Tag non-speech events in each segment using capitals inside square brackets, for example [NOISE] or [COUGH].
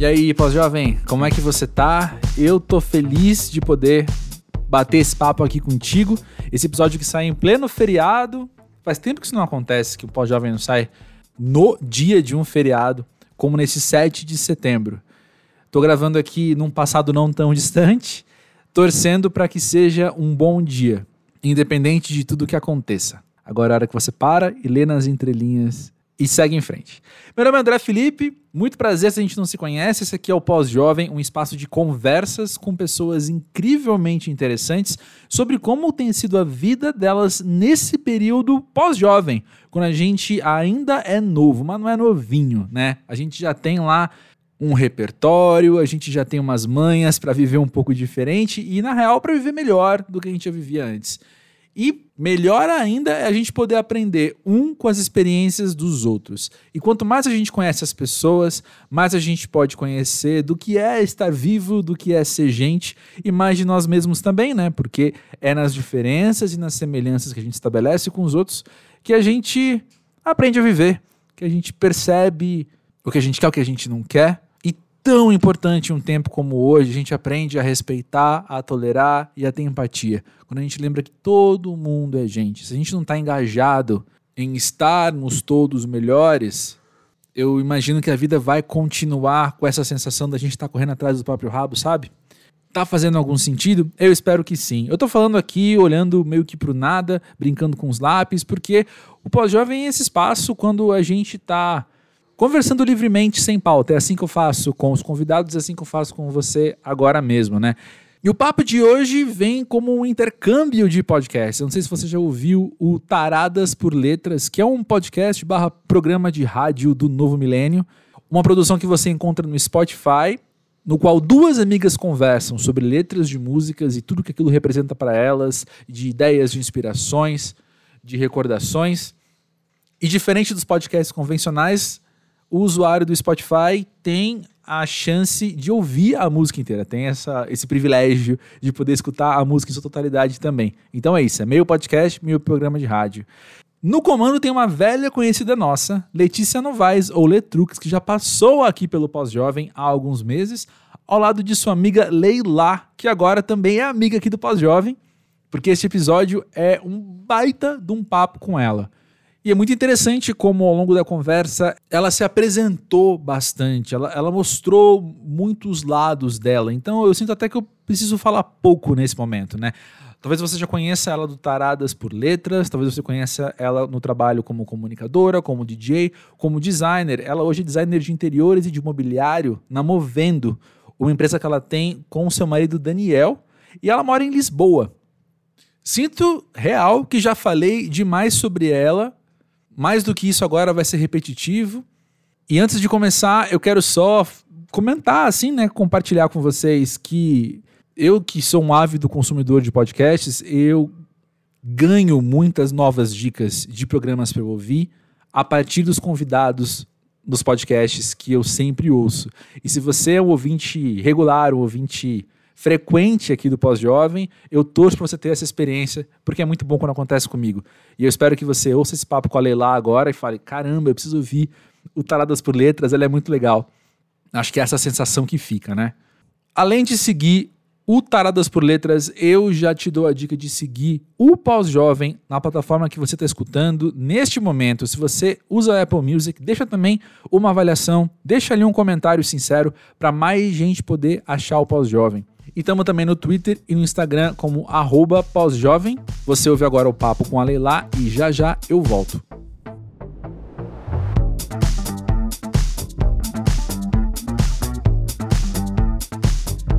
E aí, pós-jovem, como é que você tá? Eu tô feliz de poder bater esse papo aqui contigo. Esse episódio que sai em pleno feriado. Faz tempo que isso não acontece, que o pós-jovem não sai no dia de um feriado, como nesse 7 de setembro. Tô gravando aqui num passado não tão distante, torcendo para que seja um bom dia, independente de tudo que aconteça. Agora é a hora que você para e lê nas entrelinhas e segue em frente. Meu nome é André Felipe, muito prazer se a gente não se conhece. Esse aqui é o Pós-Jovem, um espaço de conversas com pessoas incrivelmente interessantes sobre como tem sido a vida delas nesse período pós-jovem, quando a gente ainda é novo, mas não é novinho, né? A gente já tem lá um repertório, a gente já tem umas manhas para viver um pouco diferente e, na real, para viver melhor do que a gente já vivia antes. E melhor ainda é a gente poder aprender um com as experiências dos outros. E quanto mais a gente conhece as pessoas, mais a gente pode conhecer do que é estar vivo, do que é ser gente e mais de nós mesmos também, né? Porque é nas diferenças e nas semelhanças que a gente estabelece com os outros que a gente aprende a viver, que a gente percebe o que a gente quer, o que a gente não quer tão importante um tempo como hoje, a gente aprende a respeitar, a tolerar e a ter empatia. Quando a gente lembra que todo mundo é gente. Se a gente não está engajado em estarmos todos melhores, eu imagino que a vida vai continuar com essa sensação da gente estar tá correndo atrás do próprio rabo, sabe? Tá fazendo algum sentido? Eu espero que sim. Eu tô falando aqui, olhando meio que pro nada, brincando com os lápis, porque o pós-jovem é esse espaço quando a gente tá Conversando livremente, sem pauta. É assim que eu faço com os convidados, é assim que eu faço com você agora mesmo, né? E o papo de hoje vem como um intercâmbio de podcasts. Eu não sei se você já ouviu o Taradas por Letras, que é um podcast barra programa de rádio do novo milênio. Uma produção que você encontra no Spotify, no qual duas amigas conversam sobre letras de músicas e tudo que aquilo representa para elas, de ideias, de inspirações, de recordações. E diferente dos podcasts convencionais, o usuário do Spotify tem a chance de ouvir a música inteira, tem essa, esse privilégio de poder escutar a música em sua totalidade também. Então é isso, é meio podcast, meio programa de rádio. No comando tem uma velha conhecida nossa, Letícia Novaes, ou Letrux, que já passou aqui pelo Pós-Jovem há alguns meses, ao lado de sua amiga Leila, que agora também é amiga aqui do Pós-Jovem, porque este episódio é um baita de um papo com ela. E é muito interessante como, ao longo da conversa, ela se apresentou bastante, ela, ela mostrou muitos lados dela. Então eu sinto até que eu preciso falar pouco nesse momento, né? Talvez você já conheça ela do Taradas por Letras, talvez você conheça ela no trabalho como comunicadora, como DJ, como designer. Ela hoje é designer de interiores e de mobiliário na Movendo, uma empresa que ela tem com seu marido Daniel, e ela mora em Lisboa. Sinto real que já falei demais sobre ela mais do que isso agora vai ser repetitivo. E antes de começar, eu quero só comentar assim, né, compartilhar com vocês que eu que sou um ávido consumidor de podcasts, eu ganho muitas novas dicas de programas para eu ouvir a partir dos convidados dos podcasts que eu sempre ouço. E se você é um ouvinte regular, um ouvinte frequente aqui do Pós-Jovem. Eu torço para você ter essa experiência, porque é muito bom quando acontece comigo. E eu espero que você ouça esse papo com a Leila agora e fale: caramba, eu preciso ouvir o Taradas por Letras, ela é muito legal. Acho que é essa sensação que fica, né? Além de seguir o Taradas por Letras, eu já te dou a dica de seguir o Pós-Jovem na plataforma que você está escutando neste momento. Se você usa Apple Music, deixa também uma avaliação, deixa ali um comentário sincero para mais gente poder achar o Pós-Jovem. E estamos também no Twitter e no Instagram como arroba pós-jovem. Você ouve agora o papo com a Leila e já já eu volto.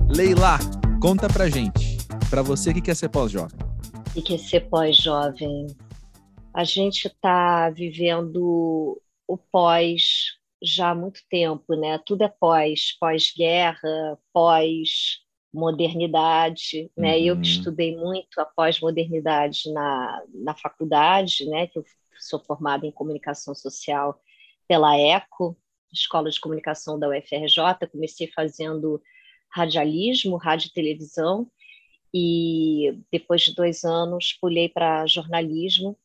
Leila, conta pra gente, pra você que quer ser pós-jovem. E quer ser pós-jovem. A gente está vivendo o pós já há muito tempo, né? Tudo é pós, pós-guerra, pós modernidade, né? Uhum. Eu que uhum. estudei muito a pós-modernidade na, na faculdade, né? Que eu sou formada em comunicação social pela ECO, Escola de Comunicação da UFRJ. Comecei fazendo radialismo, rádio e televisão, e depois de dois anos pulei para jornalismo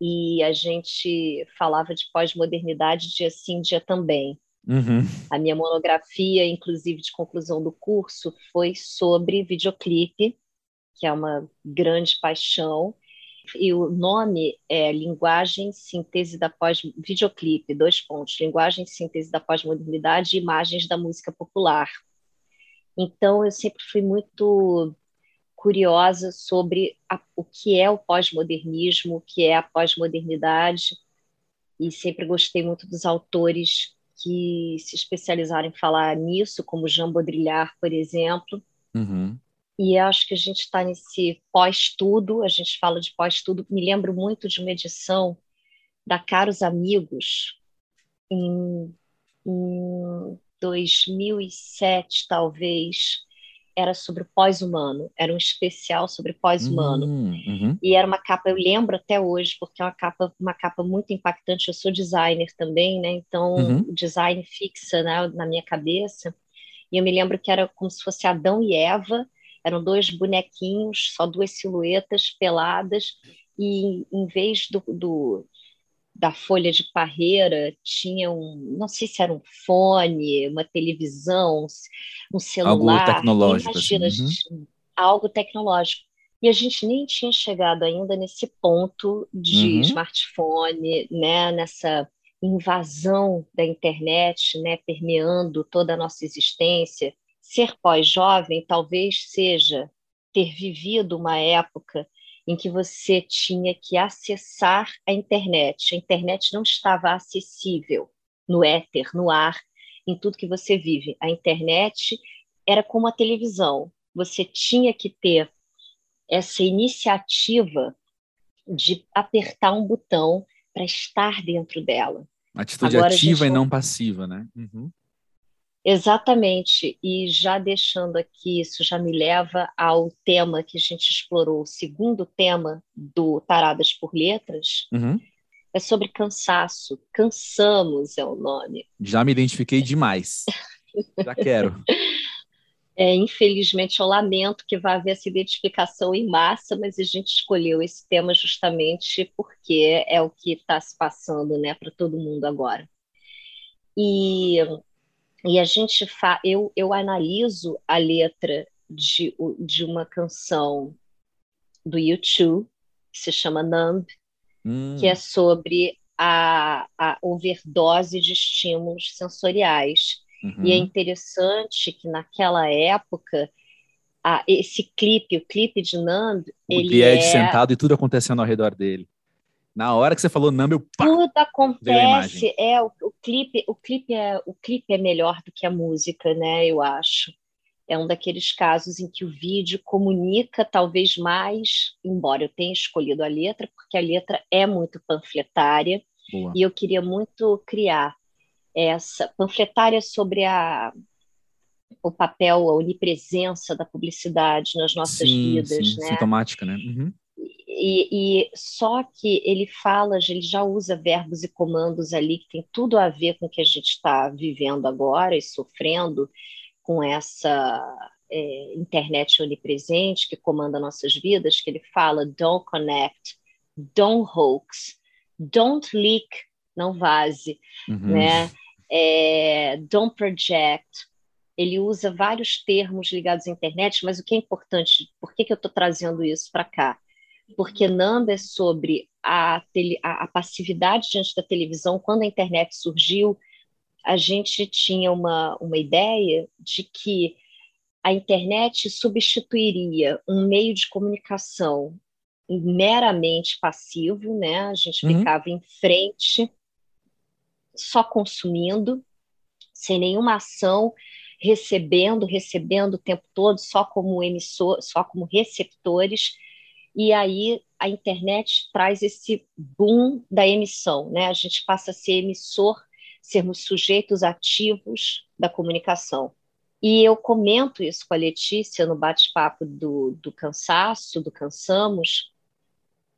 e a gente falava de pós-modernidade dia sim, dia também. Uhum. A minha monografia, inclusive de conclusão do curso, foi sobre videoclipe, que é uma grande paixão. E o nome é Linguagem Síntese da Pós-Videoclipe, dois pontos, Linguagem Síntese da Pós-Modernidade e Imagens da Música Popular. Então, eu sempre fui muito curiosa sobre a, o que é o pós-modernismo, o que é a pós-modernidade, e sempre gostei muito dos autores que se especializaram em falar nisso, como Jean Baudrillard, por exemplo. Uhum. E acho que a gente está nesse pós-tudo, a gente fala de pós-tudo. Me lembro muito de uma edição da Caros Amigos, em, em 2007, talvez, era sobre o pós-humano, era um especial sobre pós-humano. Uhum, uhum. E era uma capa, eu lembro até hoje, porque é uma capa, uma capa muito impactante. Eu sou designer também, né? Então Uhum. o design fixa né, na minha cabeça. E eu me lembro que era como se fosse Adão e Eva, eram dois bonequinhos, só duas silhuetas peladas, e em vez do, do- da folha de parreira tinha um, não sei se era um fone, uma televisão, um celular. tecnológico, Imagina, assim, uhum. gente, algo tecnológico. E a gente nem tinha chegado ainda nesse ponto de Uhum. smartphone, né, nessa invasão da internet, né, permeando toda a nossa existência. Ser pós-jovem talvez seja ter vivido uma época em que você tinha que acessar a internet. A internet não estava acessível no éter, no ar, em tudo que você vive. A internet era como a televisão. Você tinha que ter essa iniciativa de apertar um botão para estar dentro dela. Atitude Agora ativa gente e não- não passiva, né? Uhum. Exatamente, e já deixando aqui, isso já me leva ao tema que a gente explorou, o segundo tema do Taradas por Letras, Uhum. é sobre cansaço. Cansamos é o nome. Já me identifiquei demais. [LAUGHS] Já quero. É, infelizmente, eu lamento que vai haver essa identificação em massa, mas a gente escolheu esse tema justamente porque é o que está se passando né, para todo mundo agora. E, e a gente fa eu, eu analiso a letra de, de uma canção do U2, que se chama Numb, Hum, que é sobre a, a overdose de estímulos sensoriais. uhum. E é interessante que naquela época a- esse clipe, o clipe de Numb, O ele é sentado e tudo acontecendo ao redor dele. Na hora que você falou Numb, eu pá! tudo acontece, é o, o clipe, o clipe é o clipe é melhor do que a música, né? Eu acho. É um daqueles casos em que o vídeo comunica talvez mais, embora eu tenha escolhido a letra, porque a letra é muito panfletária. Boa. E eu queria muito criar essa panfletária sobre a, o papel, a onipresença da publicidade nas nossas sim, vidas, sim, né? sintomática, né? Uhum. E, e só que ele fala, ele já usa verbos e comandos ali que tem tudo a ver com o que a gente está vivendo agora e sofrendo com essa é, internet onipresente que comanda nossas vidas, que ele fala don't connect, don't hoax, don't leak, não vaze, Uhum. né? É, don't project. Ele usa vários termos ligados à internet, mas o que é importante, por que, que eu estou trazendo isso para cá? Porque Namba é sobre a, a passividade diante da televisão. Quando a internet surgiu, a gente tinha uma, uma ideia de que a internet substituiria um meio de comunicação meramente passivo, né? A gente Uhum. ficava em frente, só consumindo, sem nenhuma ação, recebendo, recebendo o tempo todo, só como emissor, só como receptores. E aí a internet traz esse boom da emissão, né? A gente passa a ser emissor, sermos sujeitos ativos da comunicação. E eu comento isso com a Letícia no bate-papo do, do cansaço, do cansamos,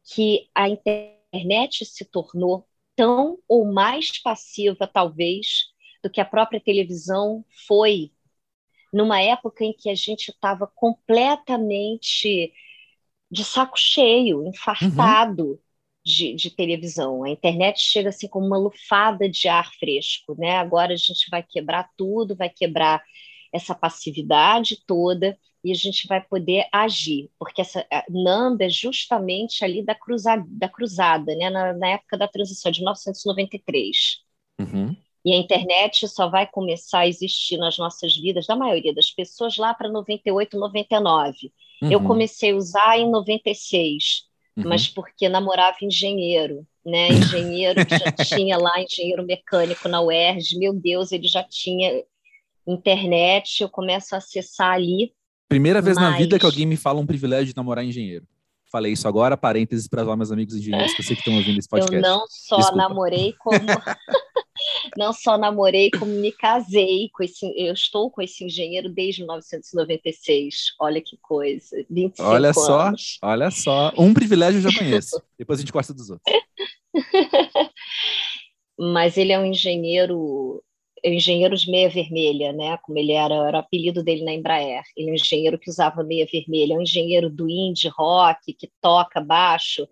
que a internet se tornou tão ou mais passiva, talvez, do que a própria televisão foi, numa época em que a gente estava completamente de saco cheio, infartado, de, de, televisão. A internet chega assim como uma lufada de ar fresco, né? Agora a gente vai quebrar tudo, vai quebrar essa passividade toda e a gente vai poder agir, porque essa Namba é justamente ali da cruzada, da cruzada né? Na, na época da transição de 1993. Uhum. E a internet só vai começar a existir nas nossas vidas, da maioria das pessoas, lá para 98, 99. Uhum. Eu comecei a usar em 96 uhum. mas porque namorava engenheiro, né? Engenheiro já [LAUGHS] tinha lá, engenheiro mecânico na UERJ, meu Deus, ele já tinha internet, eu começo a acessar ali. Primeira vez mas... na vida que alguém me fala um privilégio de namorar engenheiro. Falei isso agora, parênteses para os meus amigos engenheiros que eu sei que estão ouvindo esse podcast. Eu não só Desculpa. namorei como [LAUGHS] não só namorei, como me casei com esse. Eu estou com esse engenheiro desde 1996. Olha que coisa. 25 olha só, anos. olha só. Um privilégio eu já conheço. Depois a gente gosta dos outros. [LAUGHS] Mas ele é um engenheiro é engenheiro de meia vermelha, né? Como ele era, era o apelido dele na Embraer. Ele é um engenheiro que usava meia vermelha, é um engenheiro do indie rock que toca baixo,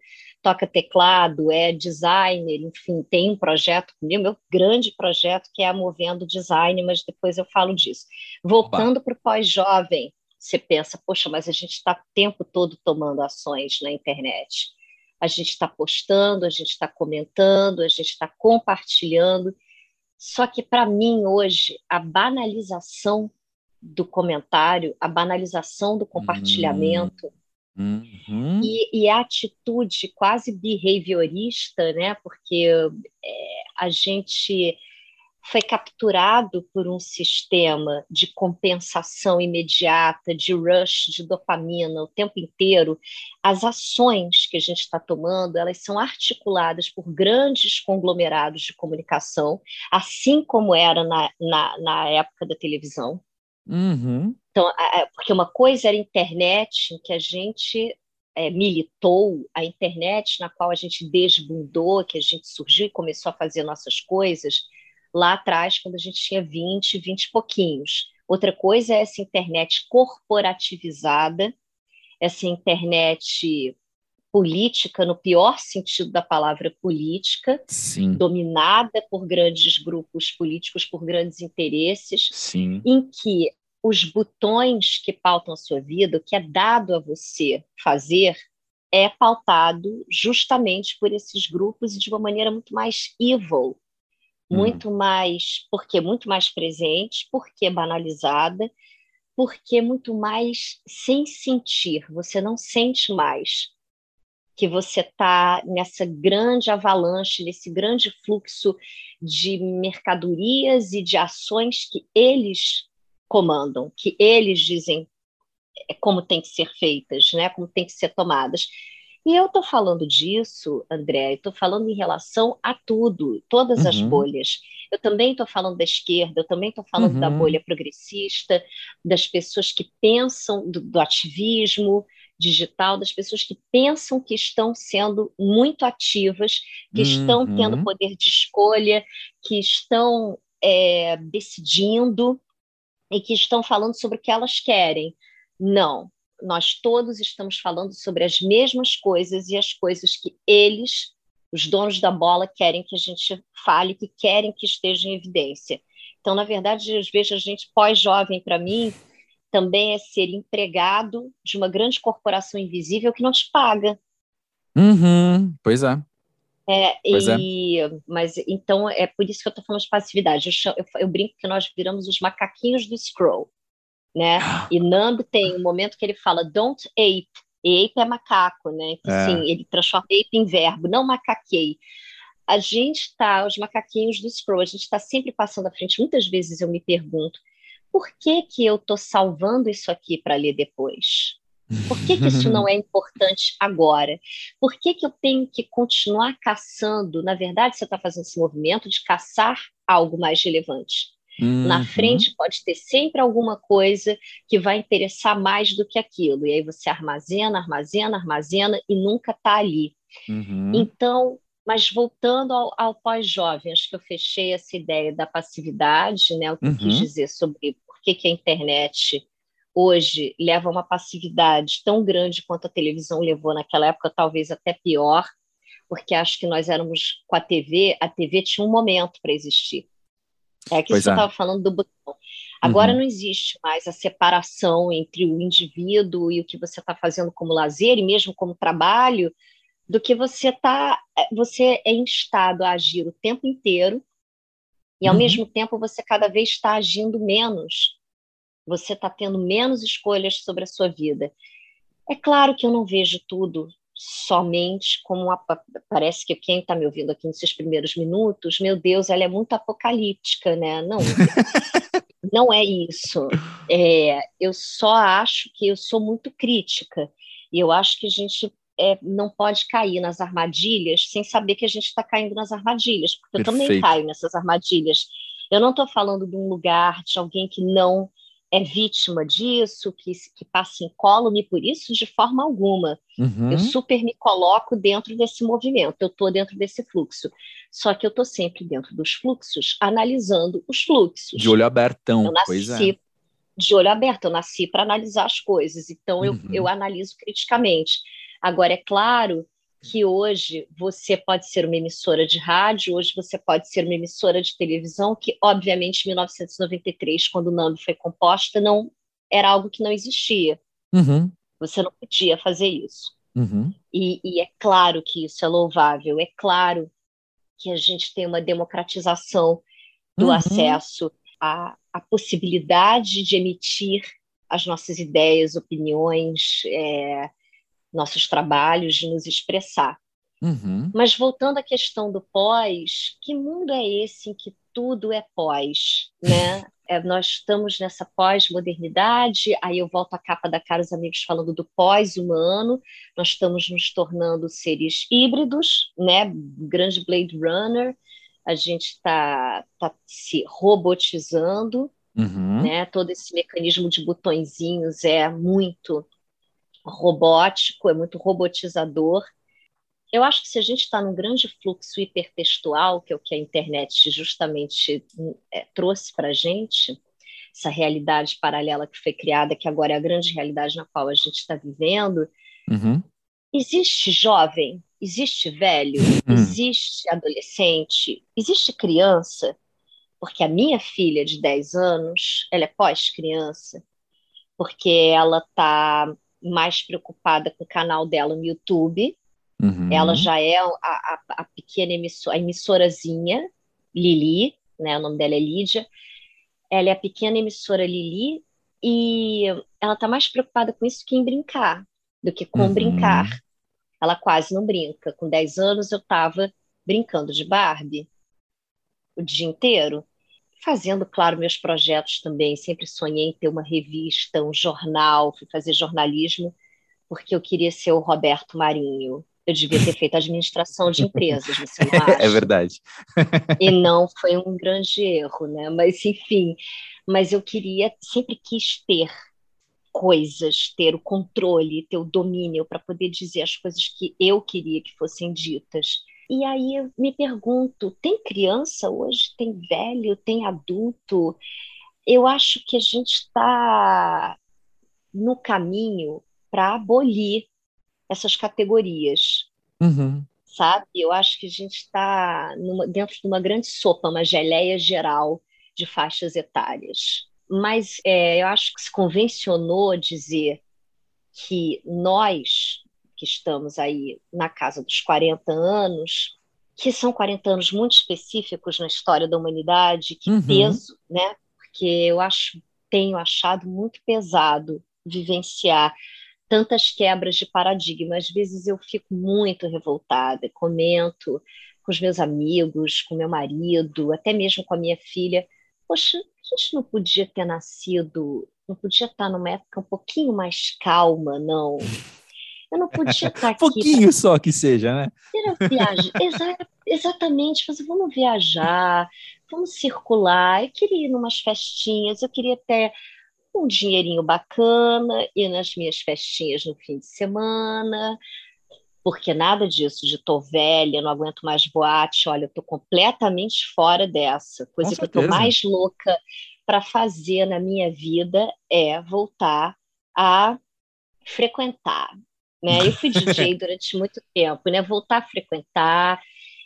toca teclado, é designer, enfim, tem um projeto comigo, meu grande projeto que é a Movendo Design, mas depois eu falo disso. Voltando para o pós-jovem, você pensa, poxa, mas a gente está o tempo todo tomando ações na internet. A gente está postando, a gente está comentando, a gente está compartilhando. Só que, para mim, hoje, a banalização do comentário, a banalização do compartilhamento, hum. Uhum. E, e, a atitude quase behaviorista, né? Porque é, a gente foi capturado por um sistema de compensação imediata, de rush de dopamina o tempo inteiro. As ações que a gente está tomando, elas são articuladas por grandes conglomerados de comunicação, assim como era na, na, na época da televisão. Uhum. Então, porque uma coisa era a internet em que a gente é, militou, a internet na qual a gente desbundou, que a gente surgiu e começou a fazer nossas coisas lá atrás, quando a gente tinha 20, 20 e pouquinhos. Outra coisa é essa internet corporativizada, essa internet política, no pior sentido da palavra política, Sim. dominada por grandes grupos políticos, por grandes interesses, Sim. em que os botões que pautam a sua vida, o que é dado a você fazer, é pautado justamente por esses grupos e de uma maneira muito mais evil, hum. muito mais, porque muito mais presente, porque banalizada, porque muito mais sem sentir, você não sente mais que você está nessa grande avalanche, nesse grande fluxo de mercadorias e de ações que eles comandam, que eles dizem é, como tem que ser feitas, né? como tem que ser tomadas. E eu estou falando disso, André, estou falando em relação a tudo, todas uhum. as bolhas. Eu também estou falando da esquerda, eu também estou falando uhum. da bolha progressista, das pessoas que pensam do, do, ativismo digital, das pessoas que pensam que estão sendo muito ativas, que uhum. estão tendo uhum. poder de escolha, que estão é, decidindo e que estão falando sobre o que elas querem. Não, nós todos estamos falando sobre as mesmas coisas e as coisas que eles, os donos da bola, querem que a gente fale, que querem que esteja em evidência. Então, na verdade, eu vejo a gente pós-jovem, para mim, também é ser empregado de uma grande corporação invisível que não te paga. Uhum, pois é. É, e, é. Mas então é por isso que eu estou falando de passividade. Eu, eu, eu, brinco que nós viramos os macaquinhos do scroll, né? [GASPS] E Nando tem um momento que ele fala don't ape. E ape é macaco, né? Então, é. Assim, ele transforma ape em verbo, não macaquei. A gente está, os macaquinhos do scroll, a gente está sempre passando à frente. Muitas vezes eu me pergunto, por que que eu estou salvando isso aqui para ler depois? Por que, que isso não é [LAUGHS] importante agora? Por que, que eu tenho que continuar caçando? Na verdade, você está fazendo esse movimento de caçar algo mais relevante. Uhum. Na frente pode ter sempre alguma coisa que vai interessar mais do que aquilo. E aí você armazena, armazena, armazena e nunca está ali. Uhum. Então, mas voltando ao, ao pós-jovem, acho que eu fechei essa ideia da passividade, né? O que uhum. eu quis uhum. dizer sobre por que, que a internet hoje leva uma passividade tão grande quanto a televisão levou naquela época, talvez até pior, porque acho que nós éramos com a TV, a TV tinha um momento para existir. É que você estava é. falando do botão. Agora uhum. não existe mais a separação entre o indivíduo e o que você está fazendo como lazer e mesmo como trabalho, do que você tá, é, você é instado a agir o tempo inteiro e ao uhum. mesmo tempo você cada vez está agindo menos. Você está tendo menos escolhas sobre a sua vida. É claro que eu não vejo tudo somente como uma, parece que quem está me ouvindo aqui nesses primeiros minutos, meu Deus, ela é muito apocalíptica, né? Não, [LAUGHS] não é isso. É, eu só acho que eu sou muito crítica e eu acho que a gente é, não pode cair nas armadilhas sem saber que a gente está caindo nas armadilhas, porque Perfeito. eu também caio nessas armadilhas. Eu não estou falando de um lugar de alguém que não é vítima disso, que, que passa incólume por isso, de forma alguma. Uhum. Eu super me coloco dentro desse movimento, eu estou dentro desse fluxo. Só que eu estou sempre dentro dos fluxos, analisando os fluxos. De olho abertão, eu nasci pois é. De olho aberto, eu nasci para analisar as coisas, então eu, uhum. eu analiso criticamente. Agora, é claro que hoje você pode ser uma emissora de rádio, hoje você pode ser uma emissora de televisão, que obviamente em 1993, quando o NAMB foi composta, não era algo que não existia. Uhum. Você não podia fazer isso. Uhum. E, e, é claro que isso é louvável, é claro que a gente tem uma democratização do uhum. acesso à, à, possibilidade de emitir as nossas ideias, opiniões, é, nossos trabalhos, de nos expressar. Uhum. Mas voltando à questão do pós, que mundo é esse em que tudo é pós, né? [LAUGHS] É, nós estamos nessa pós-modernidade, aí eu volto à capa da Caros Amigos falando do pós-humano, nós estamos nos tornando seres híbridos, né? Grande Blade Runner, a gente está tá se robotizando, uhum. né? Todo esse mecanismo de botõezinhos é muito robótico, é muito robotizador. Eu acho que se a gente está num grande fluxo hipertextual, que é o que a internet justamente é, trouxe para a gente, essa realidade paralela que foi criada, que agora é a grande realidade na qual a gente está vivendo, uhum. existe jovem, existe velho, uhum. existe adolescente, existe criança, porque a minha filha de 10 anos, ela é pós-criança, porque ela está mais preocupada com o canal dela no YouTube. Uhum. Ela já é a, a, a pequena emissora, a emissorazinha, Lili, né? O nome dela é Lídia. Ela é a pequena emissora Lili e ela está mais preocupada com isso que em brincar, do que com uhum. brincar. Ela quase não brinca. Com 10 anos eu estava brincando de Barbie o dia inteiro fazendo, claro, meus projetos também. Sempre sonhei em ter uma revista, um jornal, fui fazer jornalismo, porque eu queria ser o Roberto Marinho. Eu devia ter feito administração de empresas, [LAUGHS] você não acha? É verdade. e não foi um grande erro, né? Mas, enfim, mas eu queria, sempre quis ter coisas, ter o controle, ter o domínio para poder dizer as coisas que eu queria que fossem ditas. E aí eu me pergunto: tem criança hoje? Tem velho? Tem adulto? Eu acho que a gente está no caminho para abolir essas categorias. Uhum. Sabe? Eu acho que a gente está dentro de uma grande sopa, uma geleia geral de faixas etárias. Mas é, eu acho que se convencionou dizer que nós, que estamos aí na casa dos 40 anos, que são 40 anos muito específicos na história da humanidade, que uhum. peso, né? Porque eu acho, tenho achado muito pesado vivenciar tantas quebras de paradigma. Às vezes eu fico muito revoltada, comento com os meus amigos, com meu marido, até mesmo com a minha filha. Poxa, a gente não podia ter nascido, não podia estar numa época um pouquinho mais calma, não? [LAUGHS] Eu não podia estar aqui. Pouquinho pra... só que seja, né? Viagem. Exa exatamente. Fazer, vamos viajar, vamos circular. Eu queria ir numas festinhas, eu queria ter um dinheirinho bacana, ir nas minhas festinhas no fim de semana, porque nada disso de tô velha, não aguento mais boate, olha, eu tô completamente fora dessa. Coisa que eu tô mais louca para fazer na minha vida é voltar a frequentar né? Eu fui DJ [LAUGHS] durante muito tempo, né? Voltar a frequentar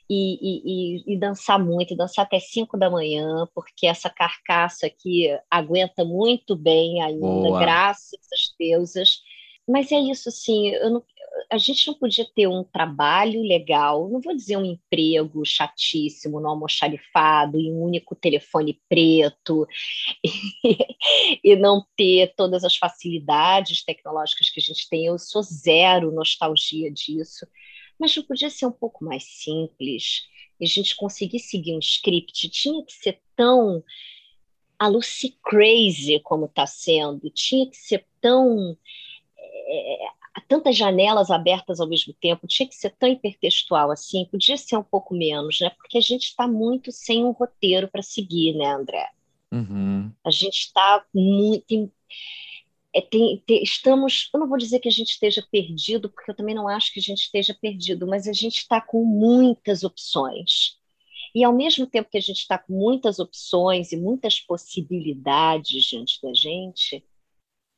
e, e, e, dançar muito, dançar até 5 da manhã, porque essa carcaça aqui aguenta muito bem ainda, Boa. graças às deusas. Mas é isso, assim, não, a gente não podia ter um trabalho legal, não vou dizer um emprego chatíssimo, no almoxarifado, e um único telefone preto, [LAUGHS] e, e não ter todas as facilidades tecnológicas que a gente tem. Eu sou zero nostalgia disso, mas não podia ser um pouco mais simples, e a gente conseguir seguir um script, tinha que ser tão a Lucy Crazy como está sendo, tinha que ser tão é, tantas janelas abertas ao mesmo tempo, tinha que ser tão hipertextual assim, podia ser um pouco menos, né? Porque a gente está muito sem um roteiro para seguir, né, André? Uhum. A gente está muito. É, tem, tem, estamos, eu não vou dizer que a gente esteja perdido, porque eu também não acho que a gente esteja perdido, mas a gente está com muitas opções. E ao mesmo tempo que a gente está com muitas opções e muitas possibilidades diante da gente,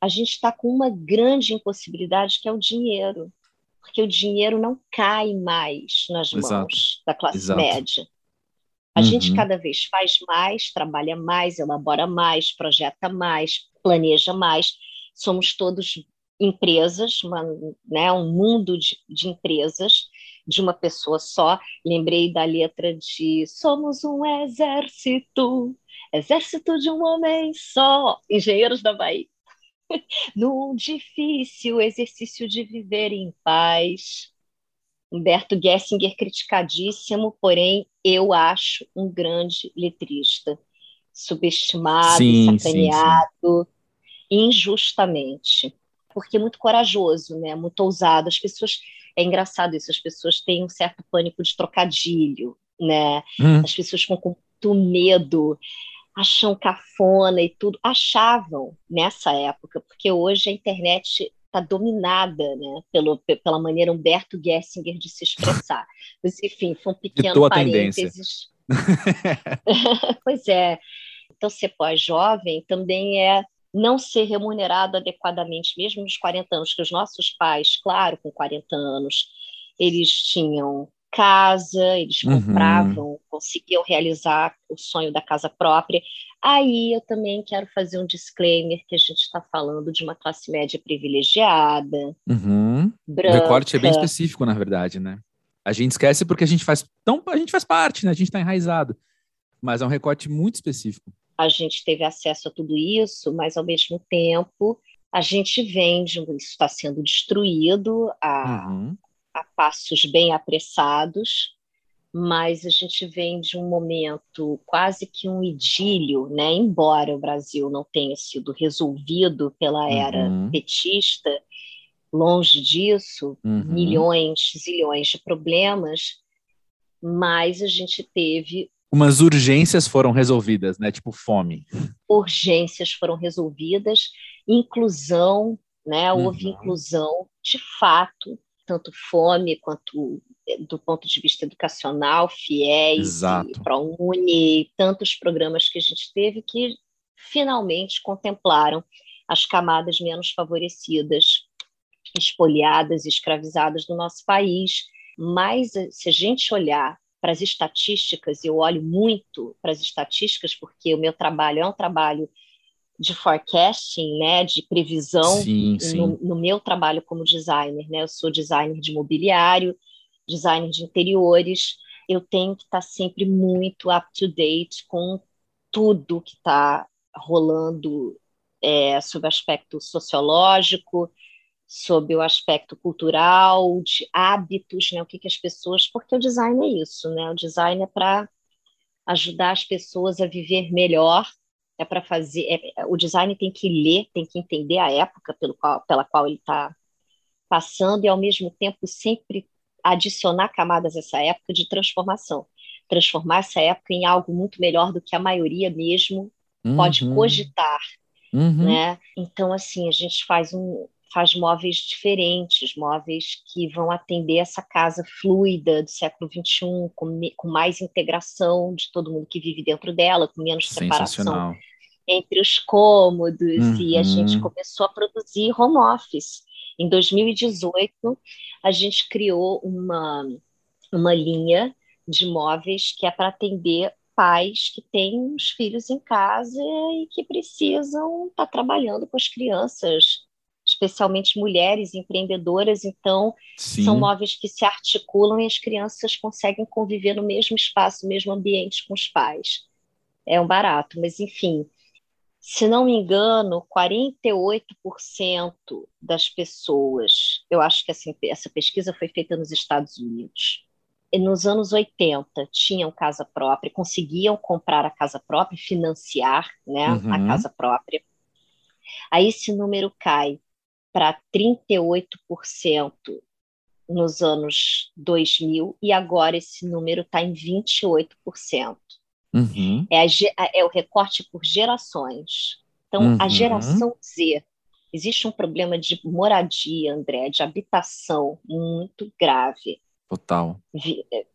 a gente está com uma grande impossibilidade que é o dinheiro, porque o dinheiro não cai mais nas mãos Exato. da classe Exato. média. A uhum. gente cada vez faz mais, trabalha mais, elabora mais, projeta mais, planeja mais. Somos todos empresas, uma, né, um mundo de, de empresas de uma pessoa só. Lembrei da letra de Somos um exército, exército de um homem só, Engenheiros da Bahia. [LAUGHS] num difícil exercício de viver em paz. Humberto Gessinger, criticadíssimo, porém eu acho um grande letrista, subestimado, sim, sacaneado, sim, sim. injustamente, porque é muito corajoso, né? Muito ousado. As pessoas é engraçado isso, as pessoas têm um certo pânico de trocadilho, né? Hum. As pessoas ficam com muito medo acham cafona e tudo, achavam nessa época, porque hoje a internet está dominada né, pelo, pela maneira Humberto Gessinger de se expressar. [LAUGHS] Mas, enfim, foi um pequeno parênteses. [LAUGHS] pois é. Então, ser pós-jovem também é não ser remunerado adequadamente, mesmo nos 40 anos, que os nossos pais, claro, com 40 anos, eles tinham casa, eles uhum. compravam, uhum. conseguiam realizar o sonho da casa própria. Aí eu também quero fazer um disclaimer que a gente está falando de uma classe média privilegiada, uhum. branca. O recorte é bem específico, na verdade, né? A gente esquece porque a gente faz tão, a gente faz parte, né? A gente está enraizado, mas é um recorte muito específico. A gente teve acesso a tudo isso, mas ao mesmo tempo a gente vende, isso está sendo destruído, a, uhum a passos bem apressados, mas a gente vem de um momento quase que um idílio, né? Embora o Brasil não tenha sido resolvido pela era uhum. petista, longe disso, uhum. milhões, zilhões de problemas, mas a gente teve umas urgências foram resolvidas, né? Tipo fome. Urgências foram resolvidas, inclusão, né? Houve uhum. inclusão de fato tanto fome quanto eh, do ponto de vista educacional, FIES, ProUni, tantos programas que a gente teve que finalmente contemplaram as camadas menos favorecidas, espoliadas, escravizadas do nosso país. Mas eh, se a gente olhar para as estatísticas, eu olho muito para as estatísticas, porque o meu trabalho é um trabalho de forecasting, né, de previsão sim, sim. No, no, meu trabalho como designer, né? Eu sou designer de mobiliário, designer de interiores. Eu tenho que estar sempre muito up to date com tudo que está rolando é, sob o aspecto sociológico, sob o aspecto cultural, de hábitos, né? O que, que as pessoas, porque o design é isso, né? O design é para ajudar as pessoas a viver melhor é para fazer. É, o design tem que ler, tem que entender a época pelo qual, pela qual ele está passando e, ao mesmo tempo, sempre adicionar camadas a essa época de transformação. Transformar essa época em algo muito melhor do que a maioria mesmo uhum. pode cogitar. Uhum. Né? Então, assim, a gente faz um, faz móveis diferentes, móveis que vão atender essa casa fluida do século XXI, com, com mais integração de todo mundo que vive dentro dela, com menos separação entre os cômodos, uhum. e a gente uhum. começou a produzir home office. Em 2018, a gente criou uma, uma linha de móveis que é para atender pais que têm os filhos em casa e que precisam estar tá trabalhando com as crianças, especialmente mulheres empreendedoras. Então, Sim. são móveis que se articulam e as crianças conseguem conviver no mesmo espaço, no mesmo ambiente com os pais. É um barato, mas enfim. Se não me engano, 48% das pessoas, eu acho que assim, essa pesquisa foi feita nos Estados Unidos, nos anos 80 tinham casa própria, conseguiam comprar a casa própria, financiar né, uhum. a casa própria. Aí esse número cai para 38% nos anos 2000 e agora esse número está em 28%. Uhum. É, a, é, o recorte por gerações. Então, uhum. a geração Z, existe um problema de moradia, André, de habitação muito grave. Total.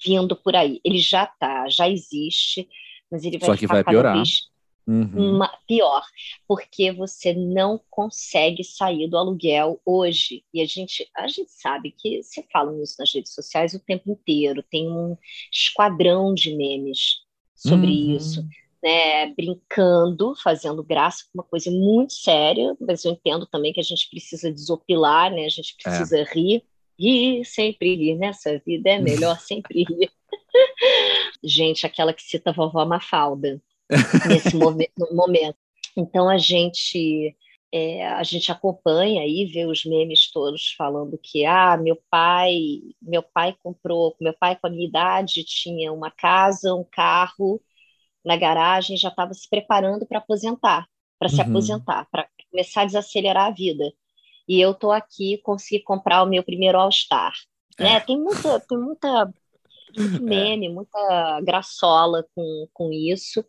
Vindo por aí. Ele já está, já existe, mas ele vai Só que vai piorar. Uhum. Pior, porque você não consegue sair do aluguel hoje. E a gente, a gente sabe que se falam isso nas redes sociais o tempo inteiro, tem um esquadrão de memes sobre uhum. isso. Né, brincando, fazendo graça, uma coisa muito séria, mas eu entendo também que a gente precisa desopilar, né, a gente é. precisa é. rir, rir, sempre rir, nessa vida é melhor [LAUGHS] sempre rir. gente, aquela que cita a vovó Mafalda, nesse momento. Então a gente é, a gente acompanha aí, vê os memes todos falando que ah, meu pai, meu pai comprou, meu pai com a minha idade tinha uma casa, um carro na garagem, já estava se preparando para aposentar, para uhum. se aposentar, para começar a desacelerar a vida. E eu estou aqui, consegui comprar o meu primeiro All Star. É. Né? Tem muita, tem muita muito [LAUGHS] é. meme, é. muita graçola com, com isso.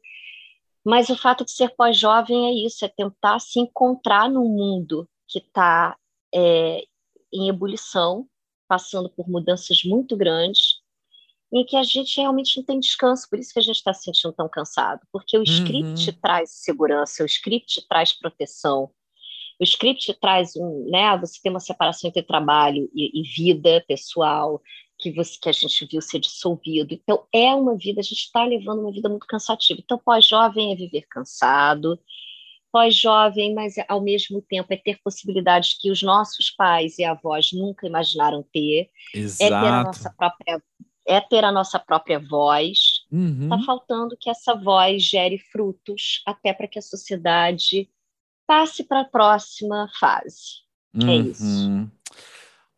Mas o fato de ser pós-jovem é isso, é tentar se encontrar num mundo que está é, em ebulição, passando por mudanças muito grandes, em que a gente realmente não tem descanso, por isso que a gente está se sentindo tão cansado, porque o script uhum. traz segurança, o script traz proteção, o script traz um, né, você tem uma separação entre trabalho e, e vida pessoal, que, você, que a gente viu ser dissolvido. Então, é uma vida, a gente está levando uma vida muito cansativa. Então, pós-jovem é viver cansado, pós-jovem, mas ao mesmo tempo é ter possibilidades que os nossos pais e avós nunca imaginaram ter. Exato. É ter a nossa própria, é ter a nossa própria voz. Está uhum. faltando que essa voz gere frutos até para que a sociedade passe para a próxima fase. É uhum. É isso.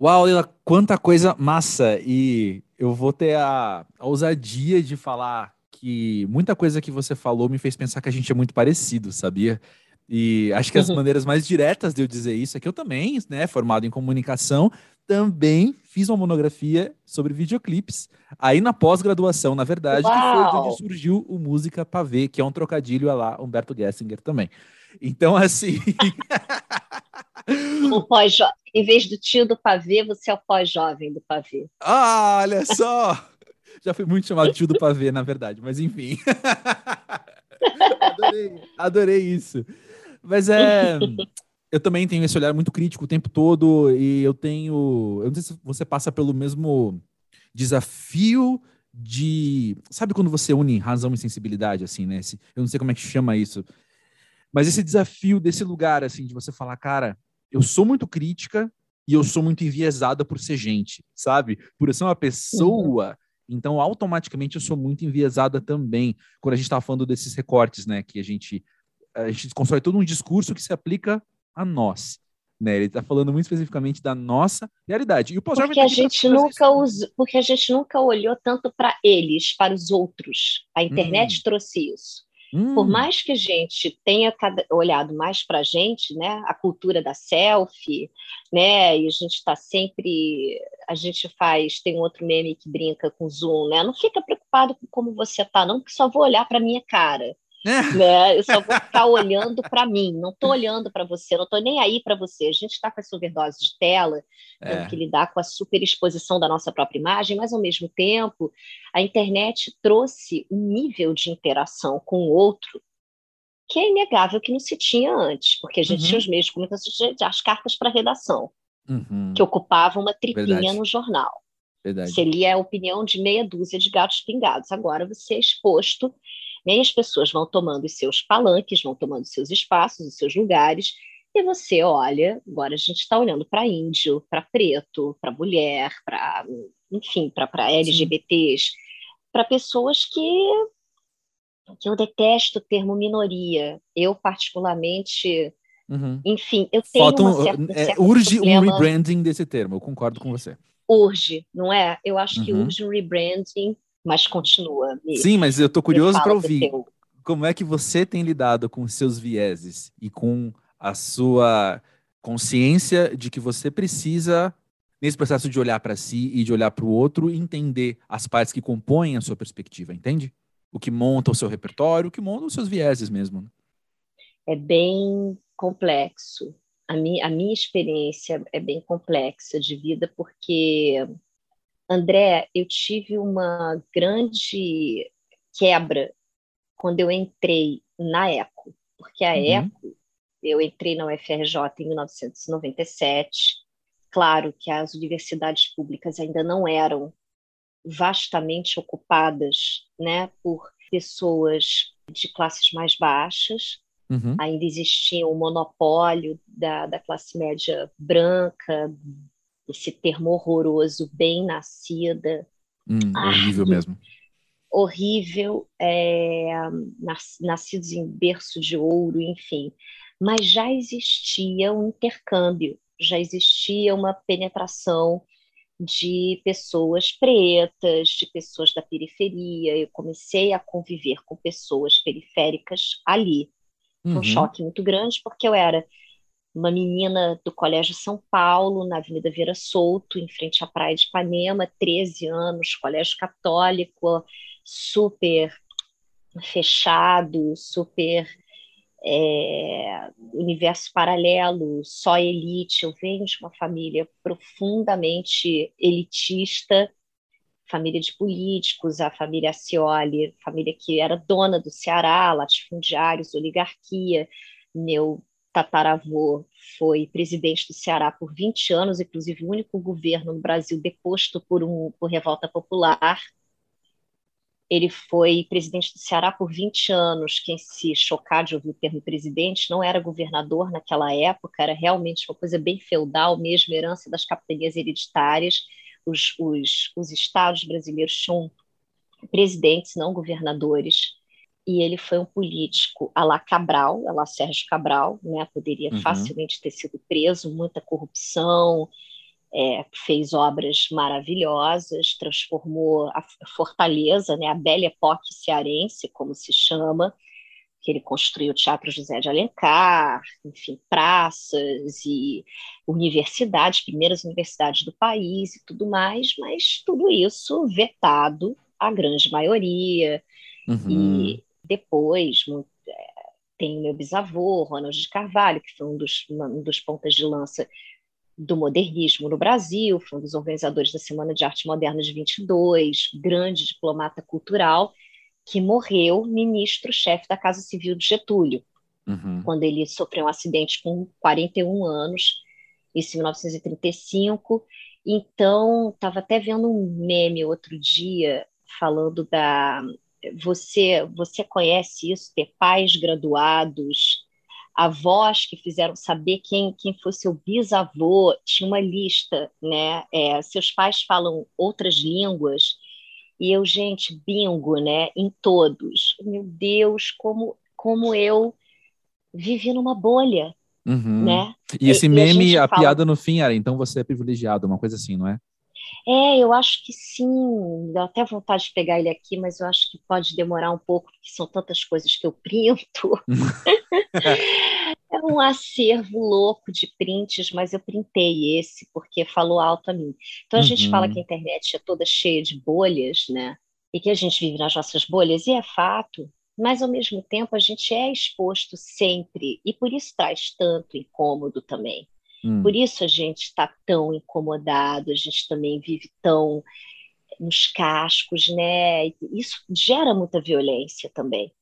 Uau, Leila, quanta coisa massa! E eu vou ter a, a, ousadia de falar que muita coisa que você falou me fez pensar que a gente é muito parecido, sabia? E acho que as uhum. maneiras mais diretas de eu dizer isso é que eu também, né, formado em comunicação, também fiz uma monografia sobre videoclipes. Aí na pós-graduação, na verdade, Uau. que foi de onde surgiu o Música Pavê, que é um trocadilho a lá Humberto Gessinger também. Então, assim. [LAUGHS] o pós em vez do tio do pavê, você é o pós-jovem do pavê. Ah, olha só! Já fui muito chamado tio do pavê, na verdade, mas enfim. adorei, adorei isso. Mas é. Eu também tenho esse olhar muito crítico o tempo todo e eu tenho. Eu não sei se você passa pelo mesmo desafio de. Sabe quando você une razão e sensibilidade, assim, né? eu não sei como é que chama isso. Mas esse desafio desse lugar, assim, de você falar, cara, eu sou muito crítica e eu sou muito enviesada por ser gente, sabe? Por eu ser uma pessoa. Então, automaticamente, eu sou muito enviesada também. Quando a gente estava falando desses recortes, né? Que a gente, a gente constrói todo um discurso que se aplica a nós. Né? Ele está falando muito especificamente da nossa realidade. E o porque a gente nunca usa, porque a gente nunca olhou tanto para eles, para os outros. A internet hum. trouxe isso. Hum. Por mais que a gente tenha olhado mais para a gente, né, a cultura da selfie, né, e a gente está sempre, a gente faz, tem um outro meme que brinca com zoom, né, não fica preocupado com como você está, não, porque só vou olhar para minha cara. É. Né? Eu só vou ficar olhando para mim, não estou olhando para você, não estou nem aí para você. A gente está com essa overdose de tela, tendo é. que lidar com a superexposição da nossa própria imagem, mas ao mesmo tempo, a internet trouxe um nível de interação com o outro que é inegável que não se tinha antes, porque a gente uhum. tinha os meios de comunicação, as cartas para redação. uhum. que ocupava uma tripinha Verdade. no jornal. Verdade. Você lia a opinião de meia dúzia de gatos pingados. Agora você é exposto, né? as pessoas vão tomando os seus palanques, vão tomando os seus espaços, os seus lugares, e você olha, agora a gente está olhando para índio, para preto, para mulher, para, enfim, para LGBTs, para pessoas que que eu detesto o termo minoria. Eu, particularmente, uhum. enfim, eu tenho Falta um, certa, é, urge problema... um rebranding desse termo, eu concordo com você. Urge, não é? Eu acho uhum. que urge um rebranding, mas continua. Me, Sim, mas eu estou curioso para ouvir. Como é que você tem lidado com seus vieses e com a sua consciência de que você precisa, nesse processo de olhar para si e de olhar para o outro, entender as partes que compõem a sua perspectiva, entende? o que monta o seu repertório, o que monta os seus vieses mesmo. Né? É bem complexo. A minha, a minha experiência é bem complexa de vida, porque, André, eu tive uma grande quebra quando eu entrei na ECO, porque a uhum. ECO, eu entrei na UFRJ em 1997. Claro que as universidades públicas ainda não eram vastamente ocupadas né, por pessoas de classes mais baixas. Uhum. Ainda existia um monopólio da, da classe média branca, esse termo horroroso, bem nascida. Hum, horrível mesmo. Horrível, é, nas, nascidos em berço de ouro, enfim. Mas já existia um intercâmbio, já existia uma penetração de pessoas pretas, de pessoas da periferia. Eu comecei a conviver com pessoas periféricas ali. Foi um uhum. choque muito grande, porque eu era uma menina do Colégio São Paulo, na Avenida Vieira Souto, em frente à Praia de Ipanema, 13 anos, colégio católico, super fechado, super é, universo paralelo, só elite. Eu venho de uma família profundamente elitista, família de políticos, a família Acioli, família que era dona do Ceará, latifundiários, oligarquia. Meu tataravô foi presidente do Ceará por 20 anos, inclusive o único governo no Brasil deposto por, um, por revolta popular. Ele foi presidente do Ceará por 20 anos. Quem se chocar de ouvir o termo presidente não era governador naquela época, era realmente uma coisa bem feudal, mesmo herança das capitanias hereditárias. Os, os, os estados brasileiros tinham presidentes, não governadores. E ele foi um político a lá Cabral, a lá Sérgio Cabral, né? poderia uhum. facilmente ter sido preso, muita corrupção, é, fez obras maravilhosas, transformou a Fortaleza, né, a Belle Époque cearense, como se chama, que ele construiu o Teatro José de Alencar, enfim, praças e universidades, primeiras universidades do país e tudo mais, mas tudo isso vetado a grande maioria. Uhum. E depois muito, é, tem meu bisavô, Ronald de Carvalho, que foi um dos, um dos pontas de lança do modernismo no Brasil, foi um dos organizadores da Semana de Arte Moderna de 22, grande diplomata cultural, que morreu ministro-chefe da Casa Civil de Getúlio, uhum. quando ele sofreu um acidente com 41 anos, isso em 1935. Então, estava até vendo um meme outro dia falando da. Você, você conhece isso, ter pais graduados avós que fizeram saber quem, quem foi seu bisavô, tinha uma lista, né? É, seus pais falam outras línguas, e eu, gente, bingo, né? Em todos. Meu Deus, como, como eu vivi numa bolha, uhum. né? E esse e, meme, e a, a fala... piada no fim era, então você é privilegiado, uma coisa assim, não é? É, eu acho que sim. Dá até vontade de pegar ele aqui, mas eu acho que pode demorar um pouco, porque são tantas coisas que eu printo. [LAUGHS] é um acervo louco de prints, mas eu printei esse porque falou alto a mim. Então a uhum. gente fala uhum. que a internet é toda cheia de bolhas, né? E que a gente vive nas nossas bolhas, e é fato, mas ao mesmo tempo a gente é exposto sempre, e por isso traz tanto incômodo também. Hum. Por isso a gente está tão incomodado, a gente também vive tão nos cascos, né? Isso gera muita violência também,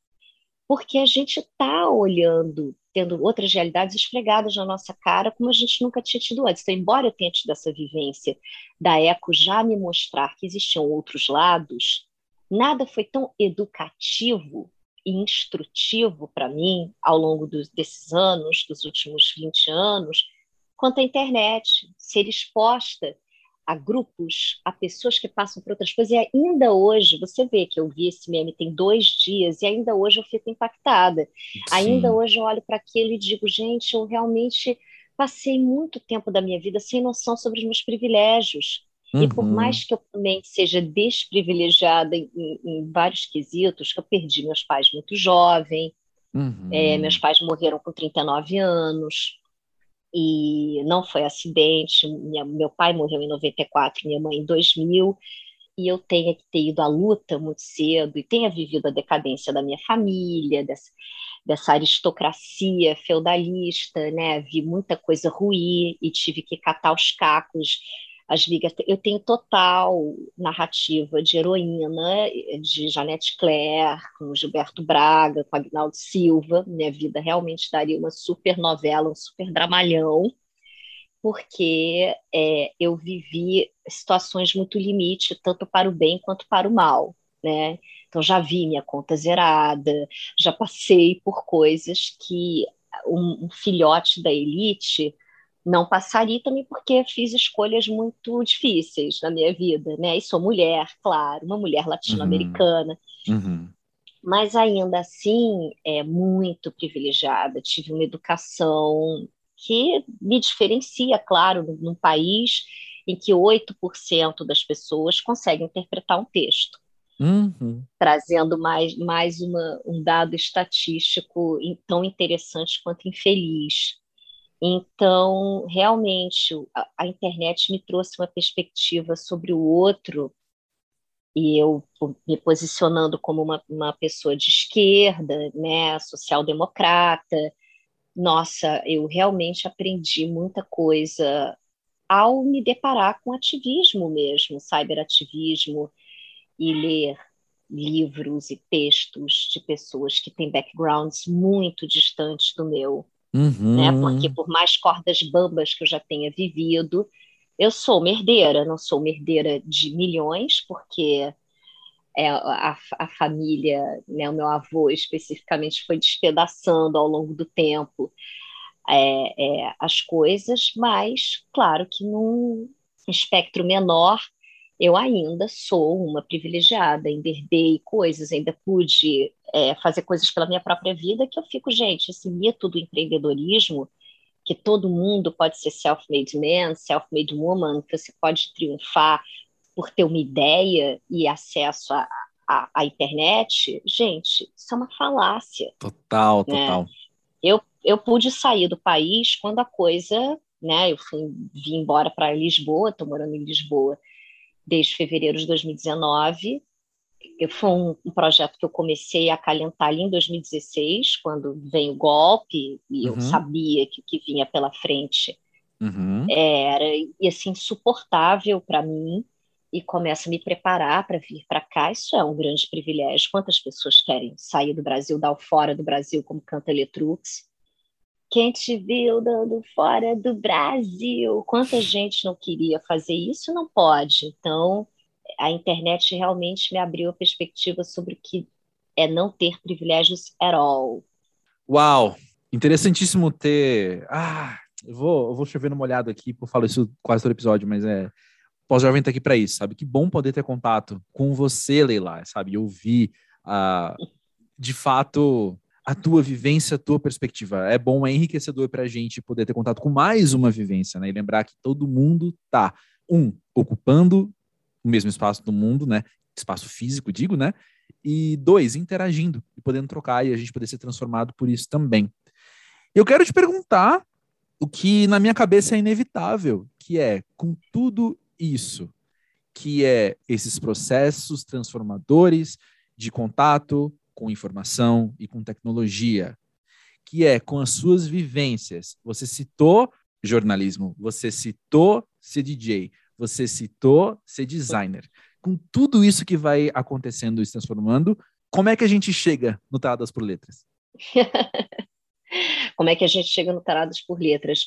porque a gente está olhando tendo outras realidades esfregadas na nossa cara, como a gente nunca tinha tido antes. Então, embora eu tenha tido essa vivência da Eco já me mostrar que existiam outros lados, nada foi tão educativo e instrutivo para mim ao longo dos, desses anos, dos últimos 20 anos, quanto a internet, ser exposta a grupos, a pessoas que passam por outras coisas. E ainda hoje, você vê que eu vi esse meme tem dois dias, e ainda hoje eu fico impactada. Sim. Ainda hoje eu olho para aquilo e digo, gente, eu realmente passei muito tempo da minha vida sem noção sobre os meus privilégios. Uhum. E por uhum. mais que eu também seja desprivilegiada em, em, em, vários quesitos, que eu perdi meus pais muito jovem, uhum. é, meus pais morreram com 39 anos, e não foi acidente. Minha, meu pai morreu em 94, minha mãe em 2000, e eu tenha que ter ido à luta muito cedo e tenha vivido a decadência da minha família, dessa, dessa aristocracia feudalista, né? Vi muita coisa ruim e tive que catar os cacos as vigas. Eu tenho total narrativa de heroína, de Janete Claire, com Gilberto Braga, com Agnaldo Silva. Minha vida realmente daria uma super novela, um super dramalhão, porque é, eu vivi situações muito limite, tanto para o bem quanto para o mal. Né? Então, já vi minha conta zerada, já passei por coisas que um, um filhote da elite não passaria também porque fiz escolhas muito difíceis na minha vida, né? E sou mulher, claro, uma mulher latino-americana. Uhum. Uhum. Mas ainda assim, é muito privilegiada. Tive uma educação que me diferencia, claro, num país em que 8% das pessoas conseguem interpretar um texto. Uhum. Trazendo mais, mais uma, um dado estatístico tão interessante quanto infeliz. Então, realmente, a, a, internet me trouxe uma perspectiva sobre o outro, e eu me posicionando como uma, uma pessoa de esquerda, né, social-democrata, nossa, eu realmente aprendi muita coisa ao me deparar com ativismo mesmo, cyberativismo, e ler livros e textos de pessoas que têm backgrounds muito distantes do meu. Uhum. Né? Porque por mais cordas bambas que eu já tenha vivido, eu sou uma herdeira, não sou uma herdeira de milhões, porque é, a, a família, né, o meu avô especificamente, foi despedaçando ao longo do tempo é, é, as coisas, mas claro que num espectro menor eu ainda sou uma privilegiada, ainda herdei coisas, ainda pude é, fazer coisas pela minha própria vida, que eu fico, gente, esse mito do empreendedorismo, que todo mundo pode ser self-made man, self-made woman, que você pode triunfar por ter uma ideia e acesso à internet, gente, isso é uma falácia. Total, né? total. Eu, eu pude sair do país quando a coisa, né, eu fui, vim embora para Lisboa, estou morando em Lisboa, desde fevereiro de 2019. Foi um, um, projeto que eu comecei a calentar ali em 2016, quando veio o golpe, e uhum. eu sabia que o que vinha pela frente uhum. era e, assim, insuportável para mim, e começo a me preparar para vir para cá. Isso é um grande privilégio. Quantas pessoas querem sair do Brasil, dar o fora do Brasil, como canta Letrux? Quem te viu dando fora do Brasil? Quanta gente não queria fazer isso? Não pode. Então, a internet realmente me abriu a perspectiva sobre o que é não ter privilégios at all. Uau! Interessantíssimo ter. Ah, eu vou, eu vou chover numa olhada aqui, eu falo isso quase todo episódio, mas é. Pós-jovem tá aqui para isso, sabe? Que bom poder ter contato com você, Leila, sabe? Ouvir, uh, de fato, a tua vivência, a tua perspectiva. É bom, é enriquecedor para a gente poder ter contato com mais uma vivência, né? E lembrar que todo mundo tá, um, ocupando o mesmo espaço do mundo, né? Espaço físico, digo, né? E dois, interagindo e podendo trocar e a gente poder ser transformado por isso também. Eu quero te perguntar o que na minha cabeça é inevitável, que é com tudo isso, que é esses processos transformadores de contato, com informação e com tecnologia, que é com as suas vivências. Você citou jornalismo, você citou ser DJ, você citou ser designer. Com tudo isso que vai acontecendo e se transformando, como é que a gente chega no Taladas por Letras? [LAUGHS] Como é que a gente chega no Taradas por Letras?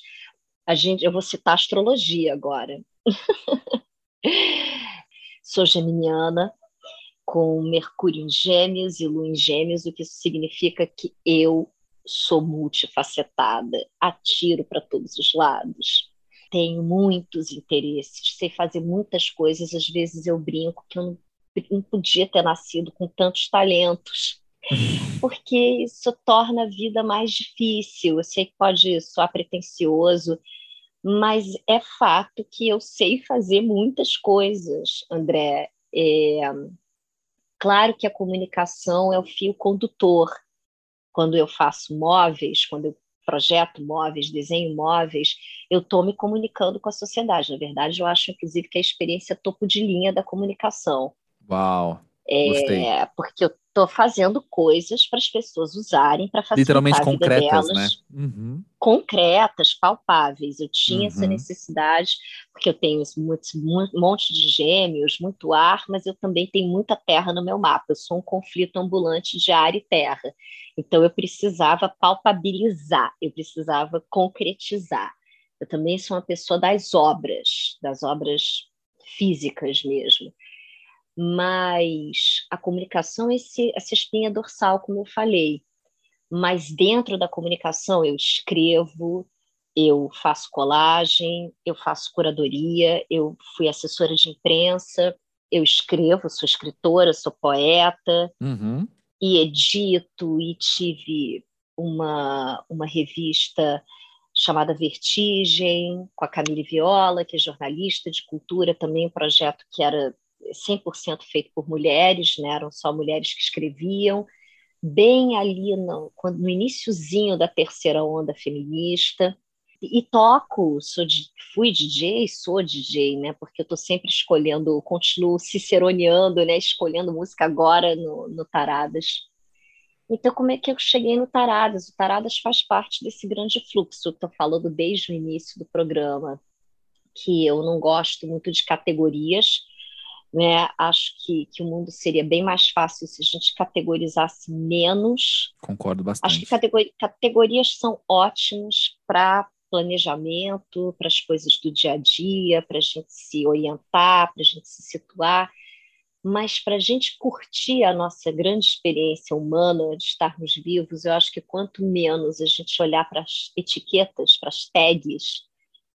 A gente, eu vou citar astrologia agora. [LAUGHS] Sou geminiana, com Mercúrio em Gêmeos e Lua em Gêmeos, o que isso significa que eu sou multifacetada, atiro para todos os lados, tenho muitos interesses, sei fazer muitas coisas. Às vezes eu brinco que eu não, não podia ter nascido com tantos talentos, [LAUGHS] porque isso torna a vida mais difícil. Eu sei que pode soar pretencioso, mas é fato que eu sei fazer muitas coisas, André. É, claro que a comunicação é o fio condutor. Quando eu faço móveis, quando eu projeto móveis, desenho móveis, eu estou me comunicando com a sociedade. Na verdade, eu acho, inclusive, que a experiência é topo de linha da comunicação. Uau! É, porque eu estou fazendo coisas para as pessoas usarem para facilitar Literalmente a vida concretas, delas, né? Uhum. concretas, palpáveis. Eu tinha essa Uhum. necessidade, porque eu tenho esse muito, muito- monte de gêmeos, muito ar, mas eu também tenho muita terra no meu mapa. Eu sou um conflito ambulante de ar e terra. Então eu precisava palpabilizar, eu precisava concretizar. Eu também sou uma pessoa das obras, das obras físicas mesmo. Mas a comunicação é esse, essa espinha dorsal, como eu falei mas dentro da comunicação eu escrevo, eu faço colagem, eu faço curadoria, eu fui assessora de imprensa, eu escrevo, sou escritora, sou poeta Uhum. e edito e tive uma, uma revista chamada Vertigem, com a Camille Viola, que é jornalista de cultura, também um projeto que era 100% feito por mulheres, né? eram só mulheres que escreviam, bem ali no, no iniciozinho da terceira onda feminista. E, toco, sou, fui DJ, sou DJ, né? Porque eu estou sempre escolhendo, continuo ciceroneando, né? Escolhendo música agora no, no Taradas. Então, como é que eu cheguei no Taradas? O Taradas faz parte desse grande fluxo. Estou falando desde o início do programa que eu não gosto muito de categorias, né? Acho que, que o mundo seria bem mais fácil se a gente categorizasse menos. Concordo Acho bastante. que categori- categorias são ótimas para planejamento, para as coisas do dia a dia, para a gente se orientar, para a gente se situar, mas para a gente curtir a nossa grande experiência humana de estarmos vivos, eu acho que quanto menos a gente olhar para as etiquetas, para as tags,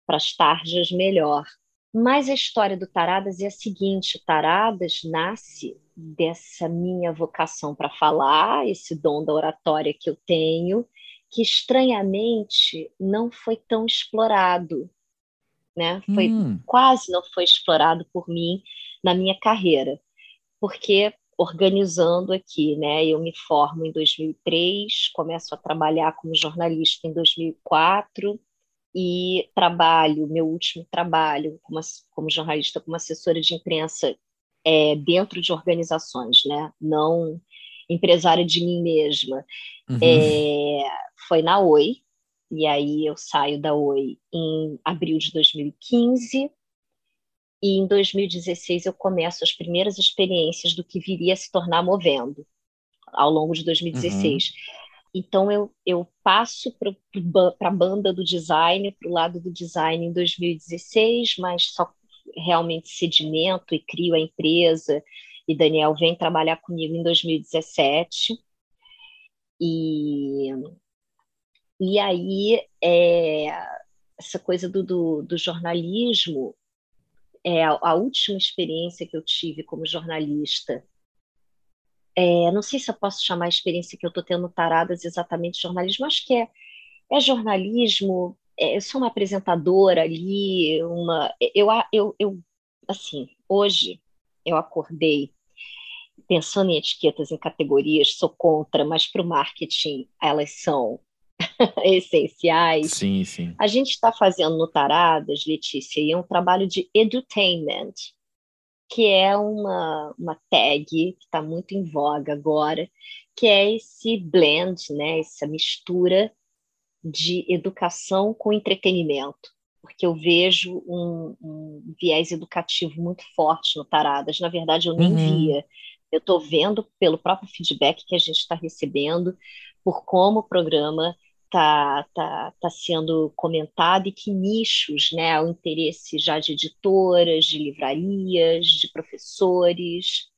para as tarjas, melhor. Mas a história do Taradas é a seguinte: Taradas nasce dessa minha vocação para falar, esse dom da oratória que eu tenho, que estranhamente não foi tão explorado, né? Foi Hum, quase não foi explorado por mim na minha carreira, porque organizando aqui, né? Eu me formo em 2003, começo a trabalhar como jornalista em 2004 e trabalho, meu último trabalho como, como jornalista, como assessora de imprensa é, dentro de organizações, né? Não empresária de mim mesma. uhum. É, foi na Oi, e aí eu saio da Oi em abril de 2015, e em 2016 eu começo as primeiras experiências do que viria a se tornar Movendo, ao longo de 2016. Então eu, eu passo para a banda do design, para o lado do design em 2016, mas só realmente sedimento e crio a empresa, e Daniel vem trabalhar comigo em 2017. E, e aí, é, essa coisa do, do, do jornalismo, é, a, a, última experiência que eu tive como jornalista, é, não sei se eu posso chamar a experiência que eu estou tendo taradas exatamente jornalismo, acho que é, é jornalismo, é, eu sou uma apresentadora ali, uma, eu, eu, eu, assim, hoje eu acordei pensando em etiquetas, em categorias, sou contra, mas para o marketing elas são [LAUGHS] essenciais. Sim, sim. A gente está fazendo no Taradas, Letícia, e é um trabalho de edutainment, que é uma, uma tag que está muito em voga agora, que é esse blend, né, essa mistura de educação com entretenimento, porque eu vejo um, um viés educativo muito forte no Taradas. Na verdade, eu nem uhum. via. Eu estou vendo pelo próprio feedback que a gente está recebendo, por como o programa está tá, tá sendo comentado e que nichos, né, o interesse já de editoras, de livrarias, de professores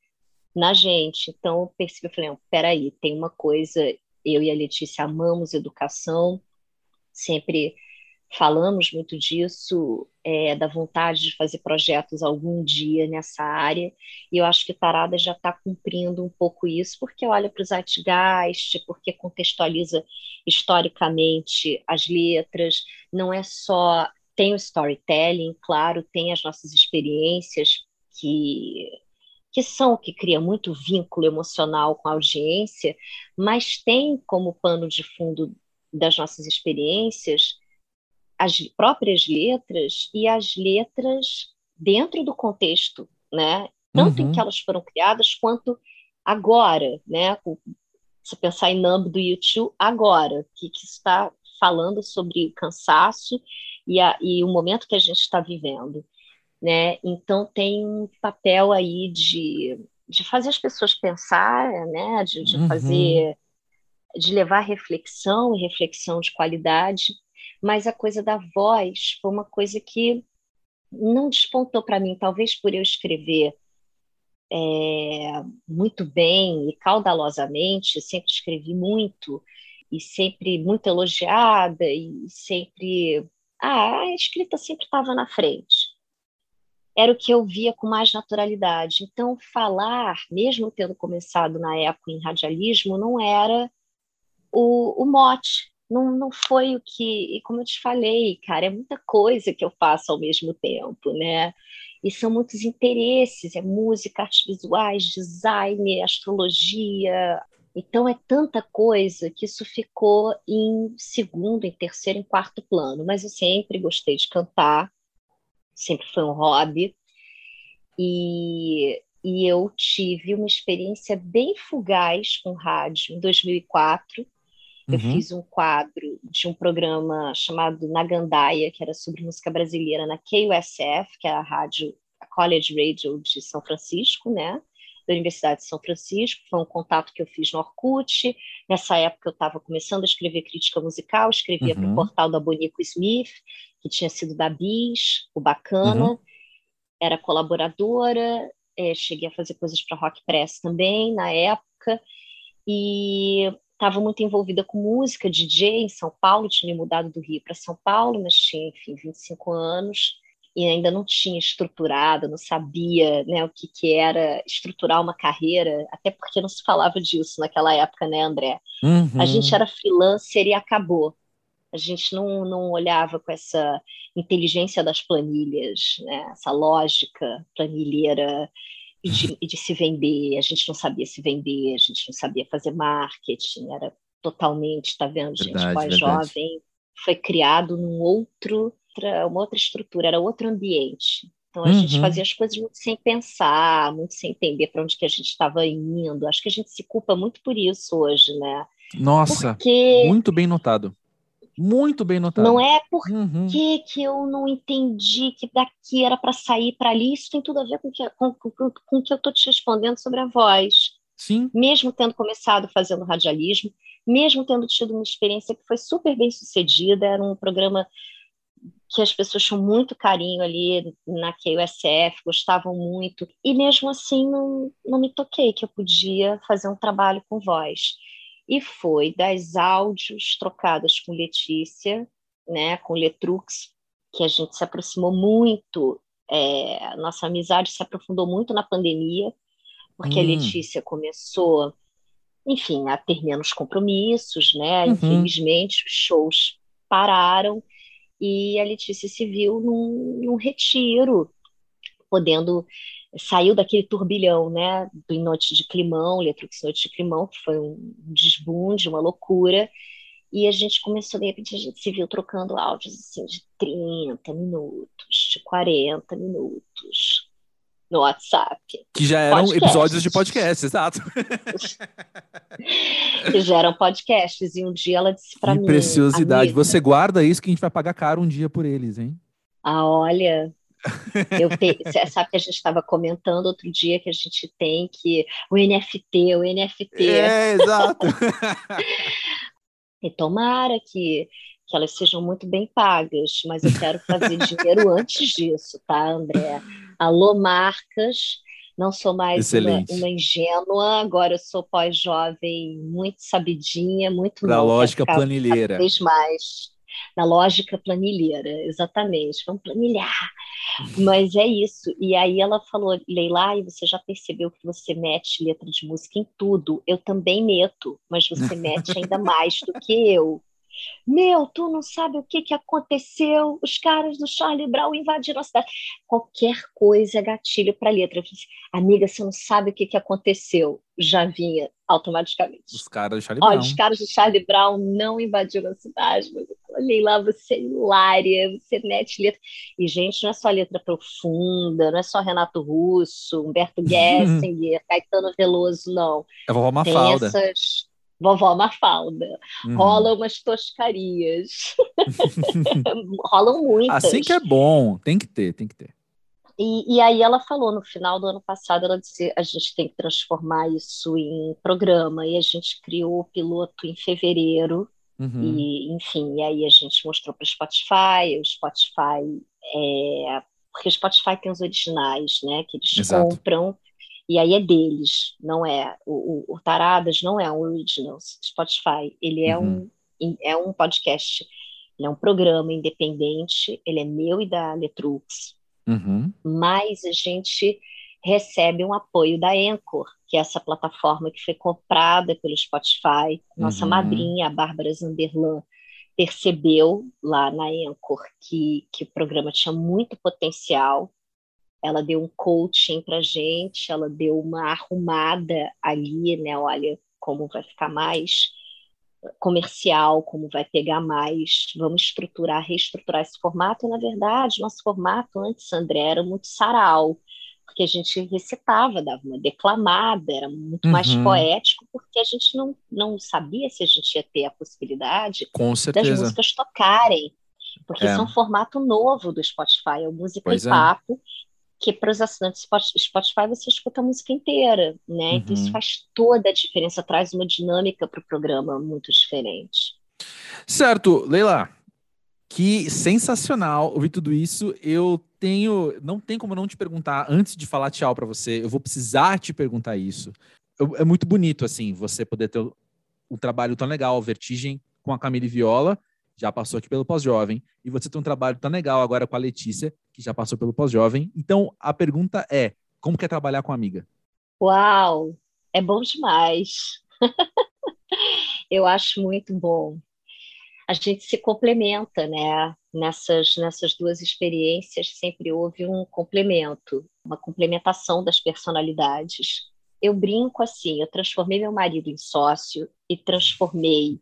na gente. Então, eu percebi, eu falei, peraí, tem uma coisa, eu e a Letícia amamos educação, sempre falamos muito disso, é, da vontade de fazer projetos algum dia nessa área, e eu acho que Tarada já está cumprindo um pouco isso, porque olha para o Zeitgeist, porque contextualiza historicamente as letras, não é só. Tem o storytelling, claro, tem as nossas experiências que que são o que cria muito vínculo emocional com a audiência, mas tem como pano de fundo das nossas experiências as próprias letras e as letras dentro do contexto, né? Tanto uhum. em que elas foram criadas quanto agora, né? Se pensar em Numb do YouTube, agora, que, que está falando sobre cansaço e, a, e o momento que a gente está vivendo, né? Então tem um papel aí de, de fazer as pessoas pensar, né? De, de uhum. fazer, de levar reflexão e reflexão de qualidade mas a coisa da voz foi uma coisa que não despontou para mim, talvez por eu escrever é, muito bem e caudalosamente, sempre escrevi muito e sempre muito elogiada e sempre ah, a escrita sempre estava na frente. Era o que eu via com mais naturalidade. Então, falar, mesmo tendo começado na época em radialismo, não era o, o mote não, não foi o que, e como eu te falei, cara, é muita coisa que eu faço ao mesmo tempo, né? E são muitos interesses, é música, artes visuais, design, astrologia. Então é tanta coisa que isso ficou em segundo, em terceiro, em quarto plano. Mas eu sempre gostei de cantar, sempre foi um hobby. E, e eu tive uma experiência bem fugaz com rádio em 2004 eu uhum. fiz um quadro de um programa chamado Nagandaia, que era sobre música brasileira na KUSF, que é a rádio, a College Radio de São Francisco, né? Da Universidade de São Francisco. Foi um contato que eu fiz no Orkut. Nessa época eu estava começando a escrever crítica musical, escrevia uhum. para o portal da Bonico Smith, que tinha sido da Bis, o Bacana. Uhum. Era colaboradora, é, cheguei a fazer coisas para Rock Press também na época. E estava muito envolvida com música, DJ em São Paulo, tinha me mudado do Rio para São Paulo, mas tinha, enfim, 25 anos e ainda não tinha estruturado, não sabia né, o que, que era estruturar uma carreira, até porque não se falava disso naquela época, né, André? Uhum. A gente era freelancer e acabou. A gente não, não olhava com essa inteligência das planilhas, né, essa lógica planilheira e de, e de, se vender. A gente não sabia se vender, a gente não sabia fazer marketing, era totalmente, tá vendo, verdade, gente, pós-jovem, foi criado num outro, uma outra estrutura, era outro ambiente. Então a uhum. gente fazia as coisas muito sem pensar, muito sem entender para onde que a gente estava indo. Acho que a gente se culpa muito por isso hoje, né? Nossa, Porque... muito bem notado. Muito bem notado. Não é porque uhum. que eu não entendi que daqui era para sair para ali. Isso tem tudo a ver com que, com, com, com o que eu estou te respondendo sobre a voz. Sim. Mesmo tendo começado fazendo radialismo, mesmo tendo tido uma experiência que foi super bem sucedida, era um programa que as pessoas tinham muito carinho ali na QSF, gostavam muito, e mesmo assim não, não me toquei que eu podia fazer um trabalho com voz e foi das áudios trocadas com Letícia, né, com Letrux, que a gente se aproximou muito, é, nossa amizade se aprofundou muito na pandemia, porque hum. a Letícia começou, enfim, a ter menos compromissos, né? Uhum. Infelizmente, os shows pararam e a Letícia se viu num, num retiro, podendo saiu daquele turbilhão, né, do Noite de Climão, Letrux Noite de Climão, que foi um desbunde, uma loucura, e a gente começou, de repente, a gente se viu trocando áudios, assim, de 30 minutos, de 40 minutos, no WhatsApp. Que já eram podcasts. episódios de podcast, exato. que [LAUGHS] já eram podcasts, e um dia ela disse para mim... preciosidade, amiga, você guarda isso que a gente vai pagar caro um dia por eles, hein? Ah, olha, eu sabe que a gente estava comentando outro dia que a gente tem que o NFT, o NFT. É, exato. [LAUGHS] E tomara que, que elas sejam muito bem pagas, mas eu quero fazer dinheiro antes disso, tá, André? Alô, marcas. Não sou mais uma, uma, ingênua, agora eu sou pós-jovem, muito sabidinha, muito Da lógica planilheira. Cada vez mais na lógica planilheira, exatamente, vamos planilhar. Mas é isso. E aí ela falou, Leila, e você já percebeu que você mete letra de música em tudo? Eu também meto, mas você mete ainda mais do que eu. Meu, tu não sabe o que, que aconteceu? Os caras do Charlie Brown invadiram a cidade. Qualquer coisa é gatilho para letra. Assim, Amiga, você não sabe o que, que aconteceu. Já vinha automaticamente. Os caras do Charlie Olha, Brown. Os caras do Charlie Brown não invadiram a cidade. Mas olhei lá, você é hilária, você mete letra. E, gente, não é só letra profunda, não é só Renato Russo, Humberto [LAUGHS] Gessinger, Caetano Veloso, não. É a vovó Mafalda. Tem essas vovó Mafalda. Uhum. Rolam umas toscarias. [LAUGHS] Rolam muitas. Assim que é bom, tem que ter, tem que ter. E, e, aí ela falou no final do ano passado, ela disse a gente tem que transformar isso em programa e a gente criou o piloto em fevereiro uhum. e enfim, e aí a gente mostrou para o Spotify, o Spotify é, porque o Spotify tem os originais, né, que eles Exato. compram e aí é deles, não é. O, o, o Taradas não é um original Spotify, ele é, uhum. um, é um podcast, ele é um programa independente, ele é meu e da Letrux, uhum. mas a gente recebe um apoio da Anchor, que é essa plataforma que foi comprada pelo Spotify. Nossa uhum. madrinha, a Bárbara Zanderlan, percebeu lá na Anchor que, que o programa tinha muito potencial ela deu um coaching para gente, ela deu uma arrumada ali, né? Olha como vai ficar mais comercial, como vai pegar mais, vamos estruturar, reestruturar esse formato. E, na verdade, nosso formato antes, André, era muito sarau, porque a gente recitava, dava uma declamada, era muito uhum. mais poético, porque a gente não, não sabia se a gente ia ter a possibilidade das músicas tocarem. Porque é. isso é um formato novo do Spotify, é o Música pois e é. Que para os assinantes Spotify você escuta a música inteira, né? Uhum. Então isso uhum. faz toda a diferença, traz uma dinâmica para o programa muito diferente. Certo, Leila. Que sensacional ouvir tudo isso. Eu tenho, não tem como não te perguntar antes de falar tchau para você. Eu vou precisar te perguntar isso. Eu, é muito bonito assim você poder ter um trabalho tão legal, Vertigem com a Camille Viola já passou aqui pelo pós-jovem, e você tem um trabalho tão legal agora com a Letícia, que já passou pelo pós-jovem. Então, a pergunta é: como que é trabalhar com amiga? Uau, é bom demais. [LAUGHS] Eu acho muito bom. A gente se complementa, né? Nessas, nessas duas experiências sempre houve um complemento, uma complementação das personalidades. Eu brinco assim, eu transformei meu marido em sócio e transformei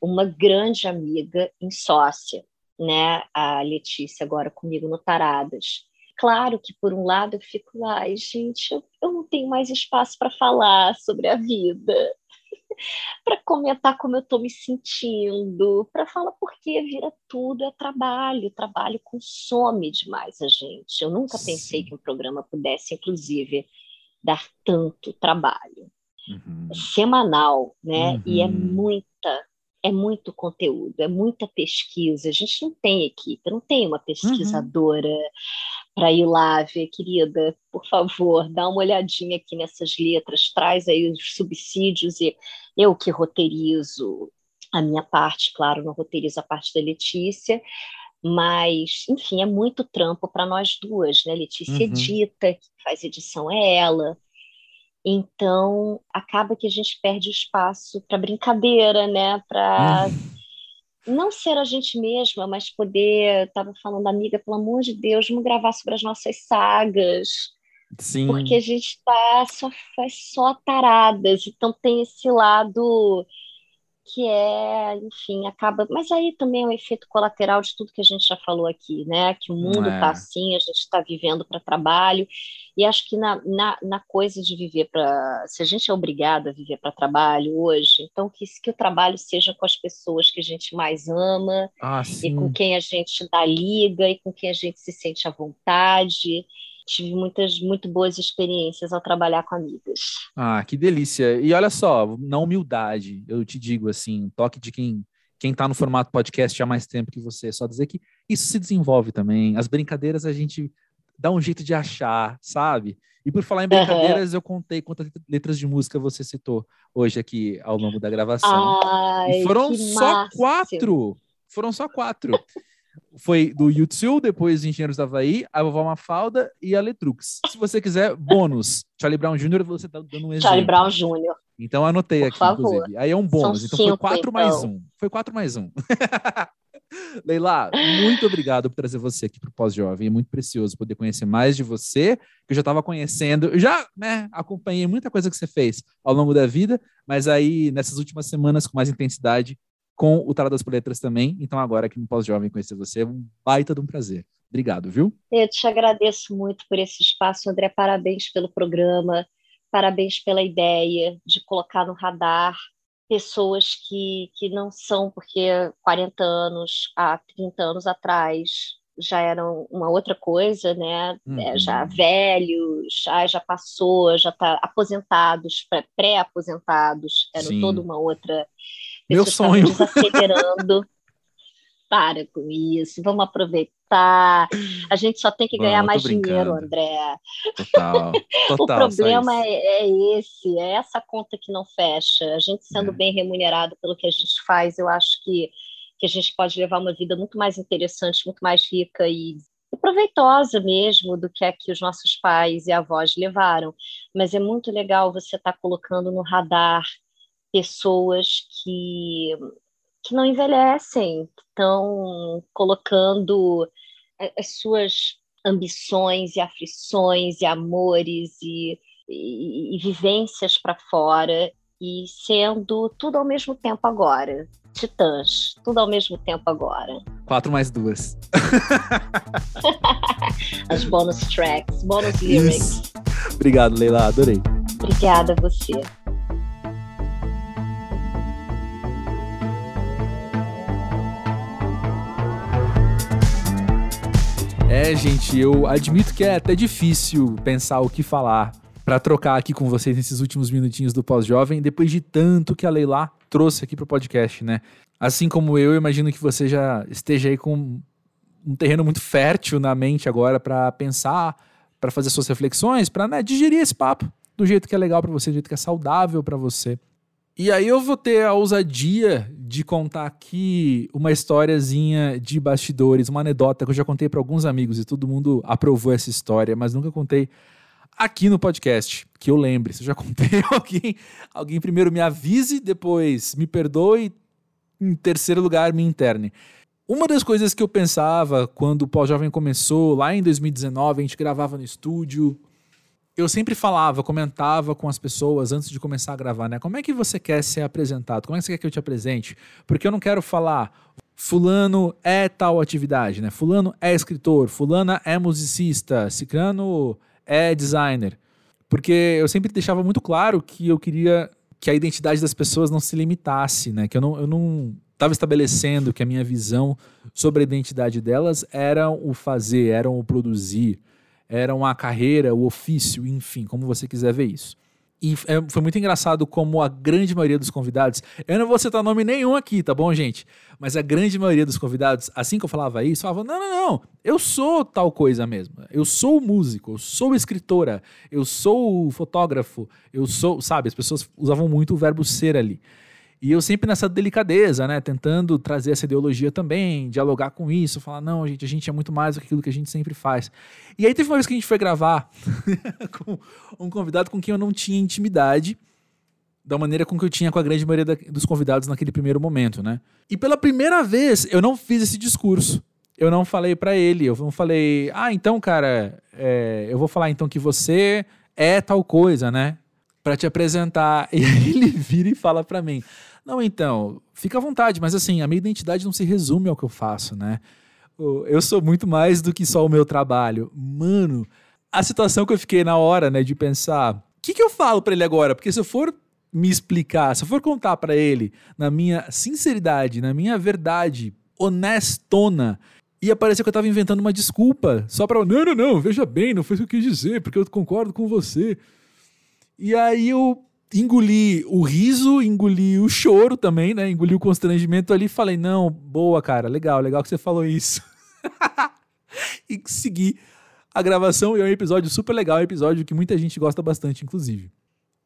uma grande amiga em sócia, né? A Letícia agora comigo no Taradas. Claro que por um lado eu fico, ai, gente, eu, eu não tenho mais espaço para falar sobre a vida, [LAUGHS] para comentar como eu estou me sentindo, para falar porque vira tudo é trabalho, trabalho consome demais a gente. Eu nunca Sim. pensei que um programa pudesse, inclusive, dar tanto trabalho. Uhum. Semanal, né? Uhum. E é uhum. muita é muito conteúdo, é muita pesquisa. A gente não tem equipe, não tem uma pesquisadora uhum. para ir lá ver, querida, por favor, dá uma olhadinha aqui nessas letras, traz aí os subsídios e eu que roteirizo a minha parte, claro, não roteirizo a parte da Letícia, mas, enfim, é muito trampo para nós duas, né? Letícia uhum. edita, que faz edição é ela, então, acaba que a gente perde o espaço para brincadeira, né? Para hum. não ser a gente mesma, mas poder. Estava falando, amiga, pelo amor de Deus, vamos gravar sobre as nossas sagas. Sim. Porque a gente tá só, faz só taradas, então tem esse lado que é, enfim, acaba. Mas aí também é um efeito colateral de tudo que a gente já falou aqui, né? Que o mundo está é. assim, a gente está vivendo para trabalho, e acho que na, na, na coisa de viver para. Se a gente é obrigado a viver para trabalho hoje, então que, que o trabalho seja com as pessoas que a gente mais ama, ah, e com quem a gente dá liga, e com quem a gente se sente à vontade tive muitas muito boas experiências ao trabalhar com amigas. Ah, que delícia. E olha só, na humildade, eu te digo assim, toque de quem quem está no formato podcast há mais tempo que você, só dizer que isso se desenvolve também. As brincadeiras a gente dá um jeito de achar, sabe? E por falar em brincadeiras, uhum. eu contei quantas letras de música você citou hoje aqui ao longo da gravação. Ai, e foram só quatro. Foram só quatro foi do YouTube, depois Engenheiros da Havaí, a Vovó Mafalda e a Letrux. Se você quiser, bônus. Charlie Brown Jr., você tá dando um exemplo. Charlie Brown Jr. Então anotei Por aqui, favor. inclusive. Aí é um bônus. São então cinco, foi quatro então. mais um. Foi quatro mais um. [LAUGHS] Leila, muito obrigado por trazer você aqui para o Pós-Jovem. É muito precioso poder conhecer mais de você, que eu já estava conhecendo. Eu já né, acompanhei muita coisa que você fez ao longo da vida, mas aí nessas últimas semanas, com mais intensidade, com o Tarot das Letras também. Então, agora aqui no Pós-Jovem conhecer você é um baita de um prazer. Obrigado, viu? Eu te agradeço muito por esse espaço, André. Parabéns pelo programa, parabéns pela ideia de colocar no radar pessoas que, que não são, porque 40 anos, há 30 anos atrás, já eram uma outra coisa, né? É, uhum. É, já velhos, já, já passou, já está aposentados, pré-aposentados, era toda uma outra meu sonho. Desacelerando. [LAUGHS] Para com isso, vamos aproveitar. A gente só tem que ganhar mais dinheiro, André. Total. [LAUGHS] Total o problema é, é, esse, é essa conta que não fecha. A gente sendo é. bem remunerado pelo que a gente faz, eu acho que, que a gente pode levar uma vida muito mais interessante, muito mais rica e e proveitosa mesmo do que é que os nossos pais e avós levaram. Mas é muito legal você estar tá colocando no radar pessoas que, que não envelhecem, que estão colocando as suas ambições e aflições e amores e, e, e vivências para fora e sendo tudo ao mesmo tempo agora. Titãs, tudo ao mesmo tempo agora. Quatro mais duas. [LAUGHS] As bonus tracks, bonus lyrics. Isso. Obrigado, Leila, adorei. Obrigada a você. É, gente, eu admito que é até difícil pensar o que falar para trocar aqui com vocês nesses últimos minutinhos do pós-jovem, depois de tanto que a Leila trouxe aqui pro podcast, né? Assim como eu, imagino que você já esteja aí com um terreno muito fértil na mente agora para pensar, para fazer suas reflexões, para né, digerir esse papo do jeito que é legal para você, do jeito que é saudável para você. E aí eu vou ter a ousadia de contar aqui uma historiazinha de bastidores, uma anedota que eu já contei para alguns amigos e todo mundo aprovou essa história, mas nunca contei aqui no podcast, que eu lembre. Se eu já [LAUGHS] contei, alguém, alguém primeiro me avise, depois me perdoe, em terceiro lugar me interne. Uma das coisas que eu pensava quando o Pós-Jovem começou, lá em 2019, a gente gravava no estúdio, eu sempre falava, comentava com as pessoas antes de começar a gravar, né? Como é que você quer ser apresentado? Como é que você quer que eu te apresente? Porque eu não quero falar fulano é tal atividade, né? Fulano é escritor, fulana é musicista, ciclano é designer. Porque eu sempre deixava muito claro que eu queria que a identidade das pessoas não se limitasse, né? Que eu não, eu não estava estabelecendo que a minha visão sobre a identidade delas era o fazer, era o produzir, era uma carreira, o ofício, enfim, como você quiser ver isso. E é, foi muito engraçado como a grande maioria dos convidados, eu não vou citar nome nenhum aqui, tá bom, gente? Mas a grande maioria dos convidados, assim que eu falava isso, falavam: não, não, não, eu sou tal coisa mesmo. Eu sou músico, eu sou escritora, eu sou fotógrafo, eu sou, sabe? As pessoas usavam muito o verbo ser ali. E eu sempre nessa delicadeza, né? Tentando trazer essa ideologia também, dialogar com isso, falar, não, gente, a gente é muito mais do que aquilo que a gente sempre faz. E aí teve uma vez que a gente foi gravar [LAUGHS] com um convidado com quem eu não tinha intimidade, da maneira com que eu tinha com a grande maioria da, dos convidados naquele primeiro momento, né? E pela primeira vez eu não fiz esse discurso. Eu não falei para ele, eu não falei, ah, então, cara, é, eu vou falar então que você é tal coisa, né? Para te apresentar. [LAUGHS] E aí ele vira e fala para mim: não, então, fica à vontade, mas assim, a minha identidade não se resume ao que eu faço, né? Eu sou muito mais do que só o meu trabalho. Mano, a situação que eu fiquei na hora, né, de pensar, o que, que eu falo para ele agora? Porque se eu for me explicar, se eu for contar para ele na minha sinceridade, na minha verdade honestona, E parecia que eu tava inventando uma desculpa, só pra. Não, não, não, veja bem, não foi isso que eu quis dizer, porque eu concordo com você. E aí eu engoli o riso, engoli o choro também, né? Engoli o constrangimento ali e falei: não, boa, cara, legal, legal que você falou isso. [LAUGHS] e segui a gravação e é um episódio super legal, é um episódio que muita gente gosta bastante, inclusive.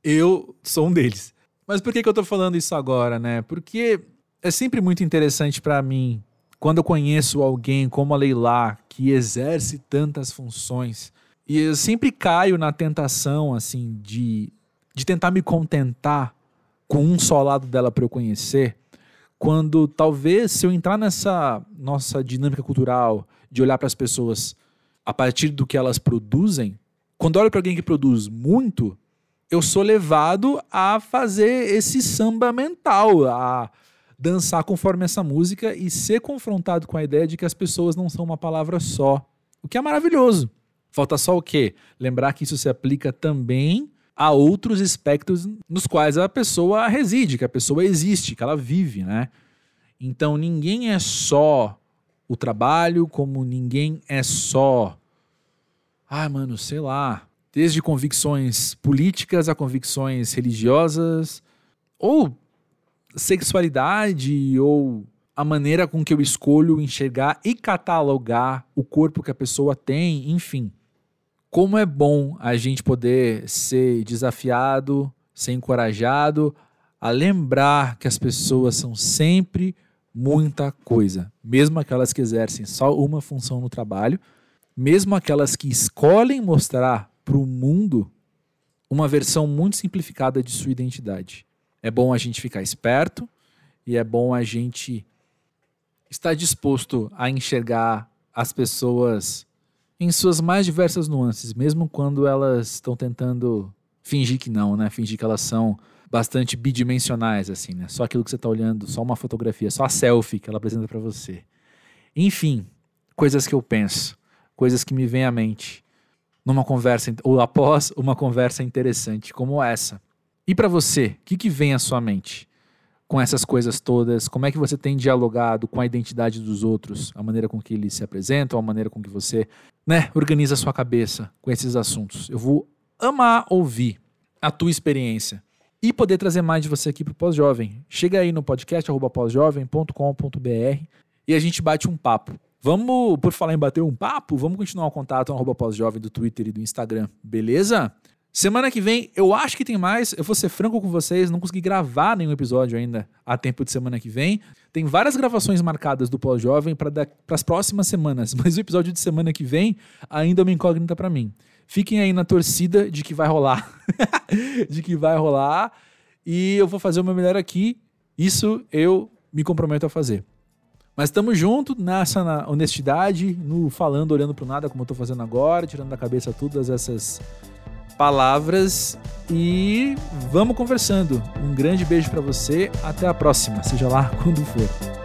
Eu sou um deles. Mas por que, que eu tô falando isso agora, né? Porque é sempre muito interessante para mim quando eu conheço alguém como a Leila, que exerce tantas funções, e eu sempre caio na tentação, assim, de, de tentar me contentar com um só lado dela para eu conhecer, quando talvez se eu entrar nessa nossa dinâmica cultural de olhar para as pessoas a partir do que elas produzem, quando olho para alguém que produz muito, eu sou levado a fazer esse samba mental, a dançar conforme essa música e ser confrontado com a ideia de que as pessoas não são uma palavra só. O que é maravilhoso. Falta só o quê? Lembrar que isso se aplica também a outros aspectos nos quais a pessoa reside, que a pessoa existe, que ela vive, né? Então ninguém é só o trabalho, como ninguém é só. Ah, mano, sei lá. Desde convicções políticas a convicções religiosas, ou sexualidade, ou a maneira com que eu escolho enxergar e catalogar o corpo que a pessoa tem, enfim. Como é bom a gente poder ser desafiado, ser encorajado a lembrar que as pessoas são sempre muita coisa, mesmo aquelas que exercem só uma função no trabalho, mesmo aquelas que escolhem mostrar para o mundo uma versão muito simplificada de sua identidade. É bom a gente ficar esperto e é bom a gente estar disposto a enxergar as pessoas em suas mais diversas nuances, mesmo quando elas estão tentando fingir que não, né? Fingir que elas são bastante bidimensionais, assim, né? Só aquilo que você está olhando, só uma fotografia, só a selfie que ela apresenta para você. Enfim, coisas que eu penso, coisas que me vêm à mente numa conversa ou após uma conversa interessante como essa. E para você, o que, que vem à sua mente com essas coisas todas? Como é que você tem dialogado com a identidade dos outros, a maneira com que eles se apresentam, a maneira com que você, né, organiza sua cabeça com esses assuntos? Eu vou amar ouvir a tua experiência e poder trazer mais de você aqui para o Pós-Jovem. Chega aí no podcast pósjovem.com.br e a gente bate um papo. Vamos, por falar em bater um papo, vamos continuar o contato no pós-jovem do Twitter e do Instagram, beleza? Semana que vem, eu acho que tem mais. Eu vou ser franco com vocês, não consegui gravar nenhum episódio ainda a tempo de semana que vem. Tem várias gravações marcadas do Pós-Jovem para as próximas semanas, [LAUGHS] mas o episódio de semana que vem ainda é uma incógnita para mim. Fiquem aí na torcida de que vai rolar. [LAUGHS] de que vai rolar. E eu vou fazer o meu melhor aqui. Isso eu me comprometo a fazer. Mas estamos junto nessa honestidade, no falando, olhando para nada, como eu estou fazendo agora, tirando da cabeça todas essas palavras e vamos conversando. Um grande beijo para você, até a próxima, seja lá [LAUGHS] quando for.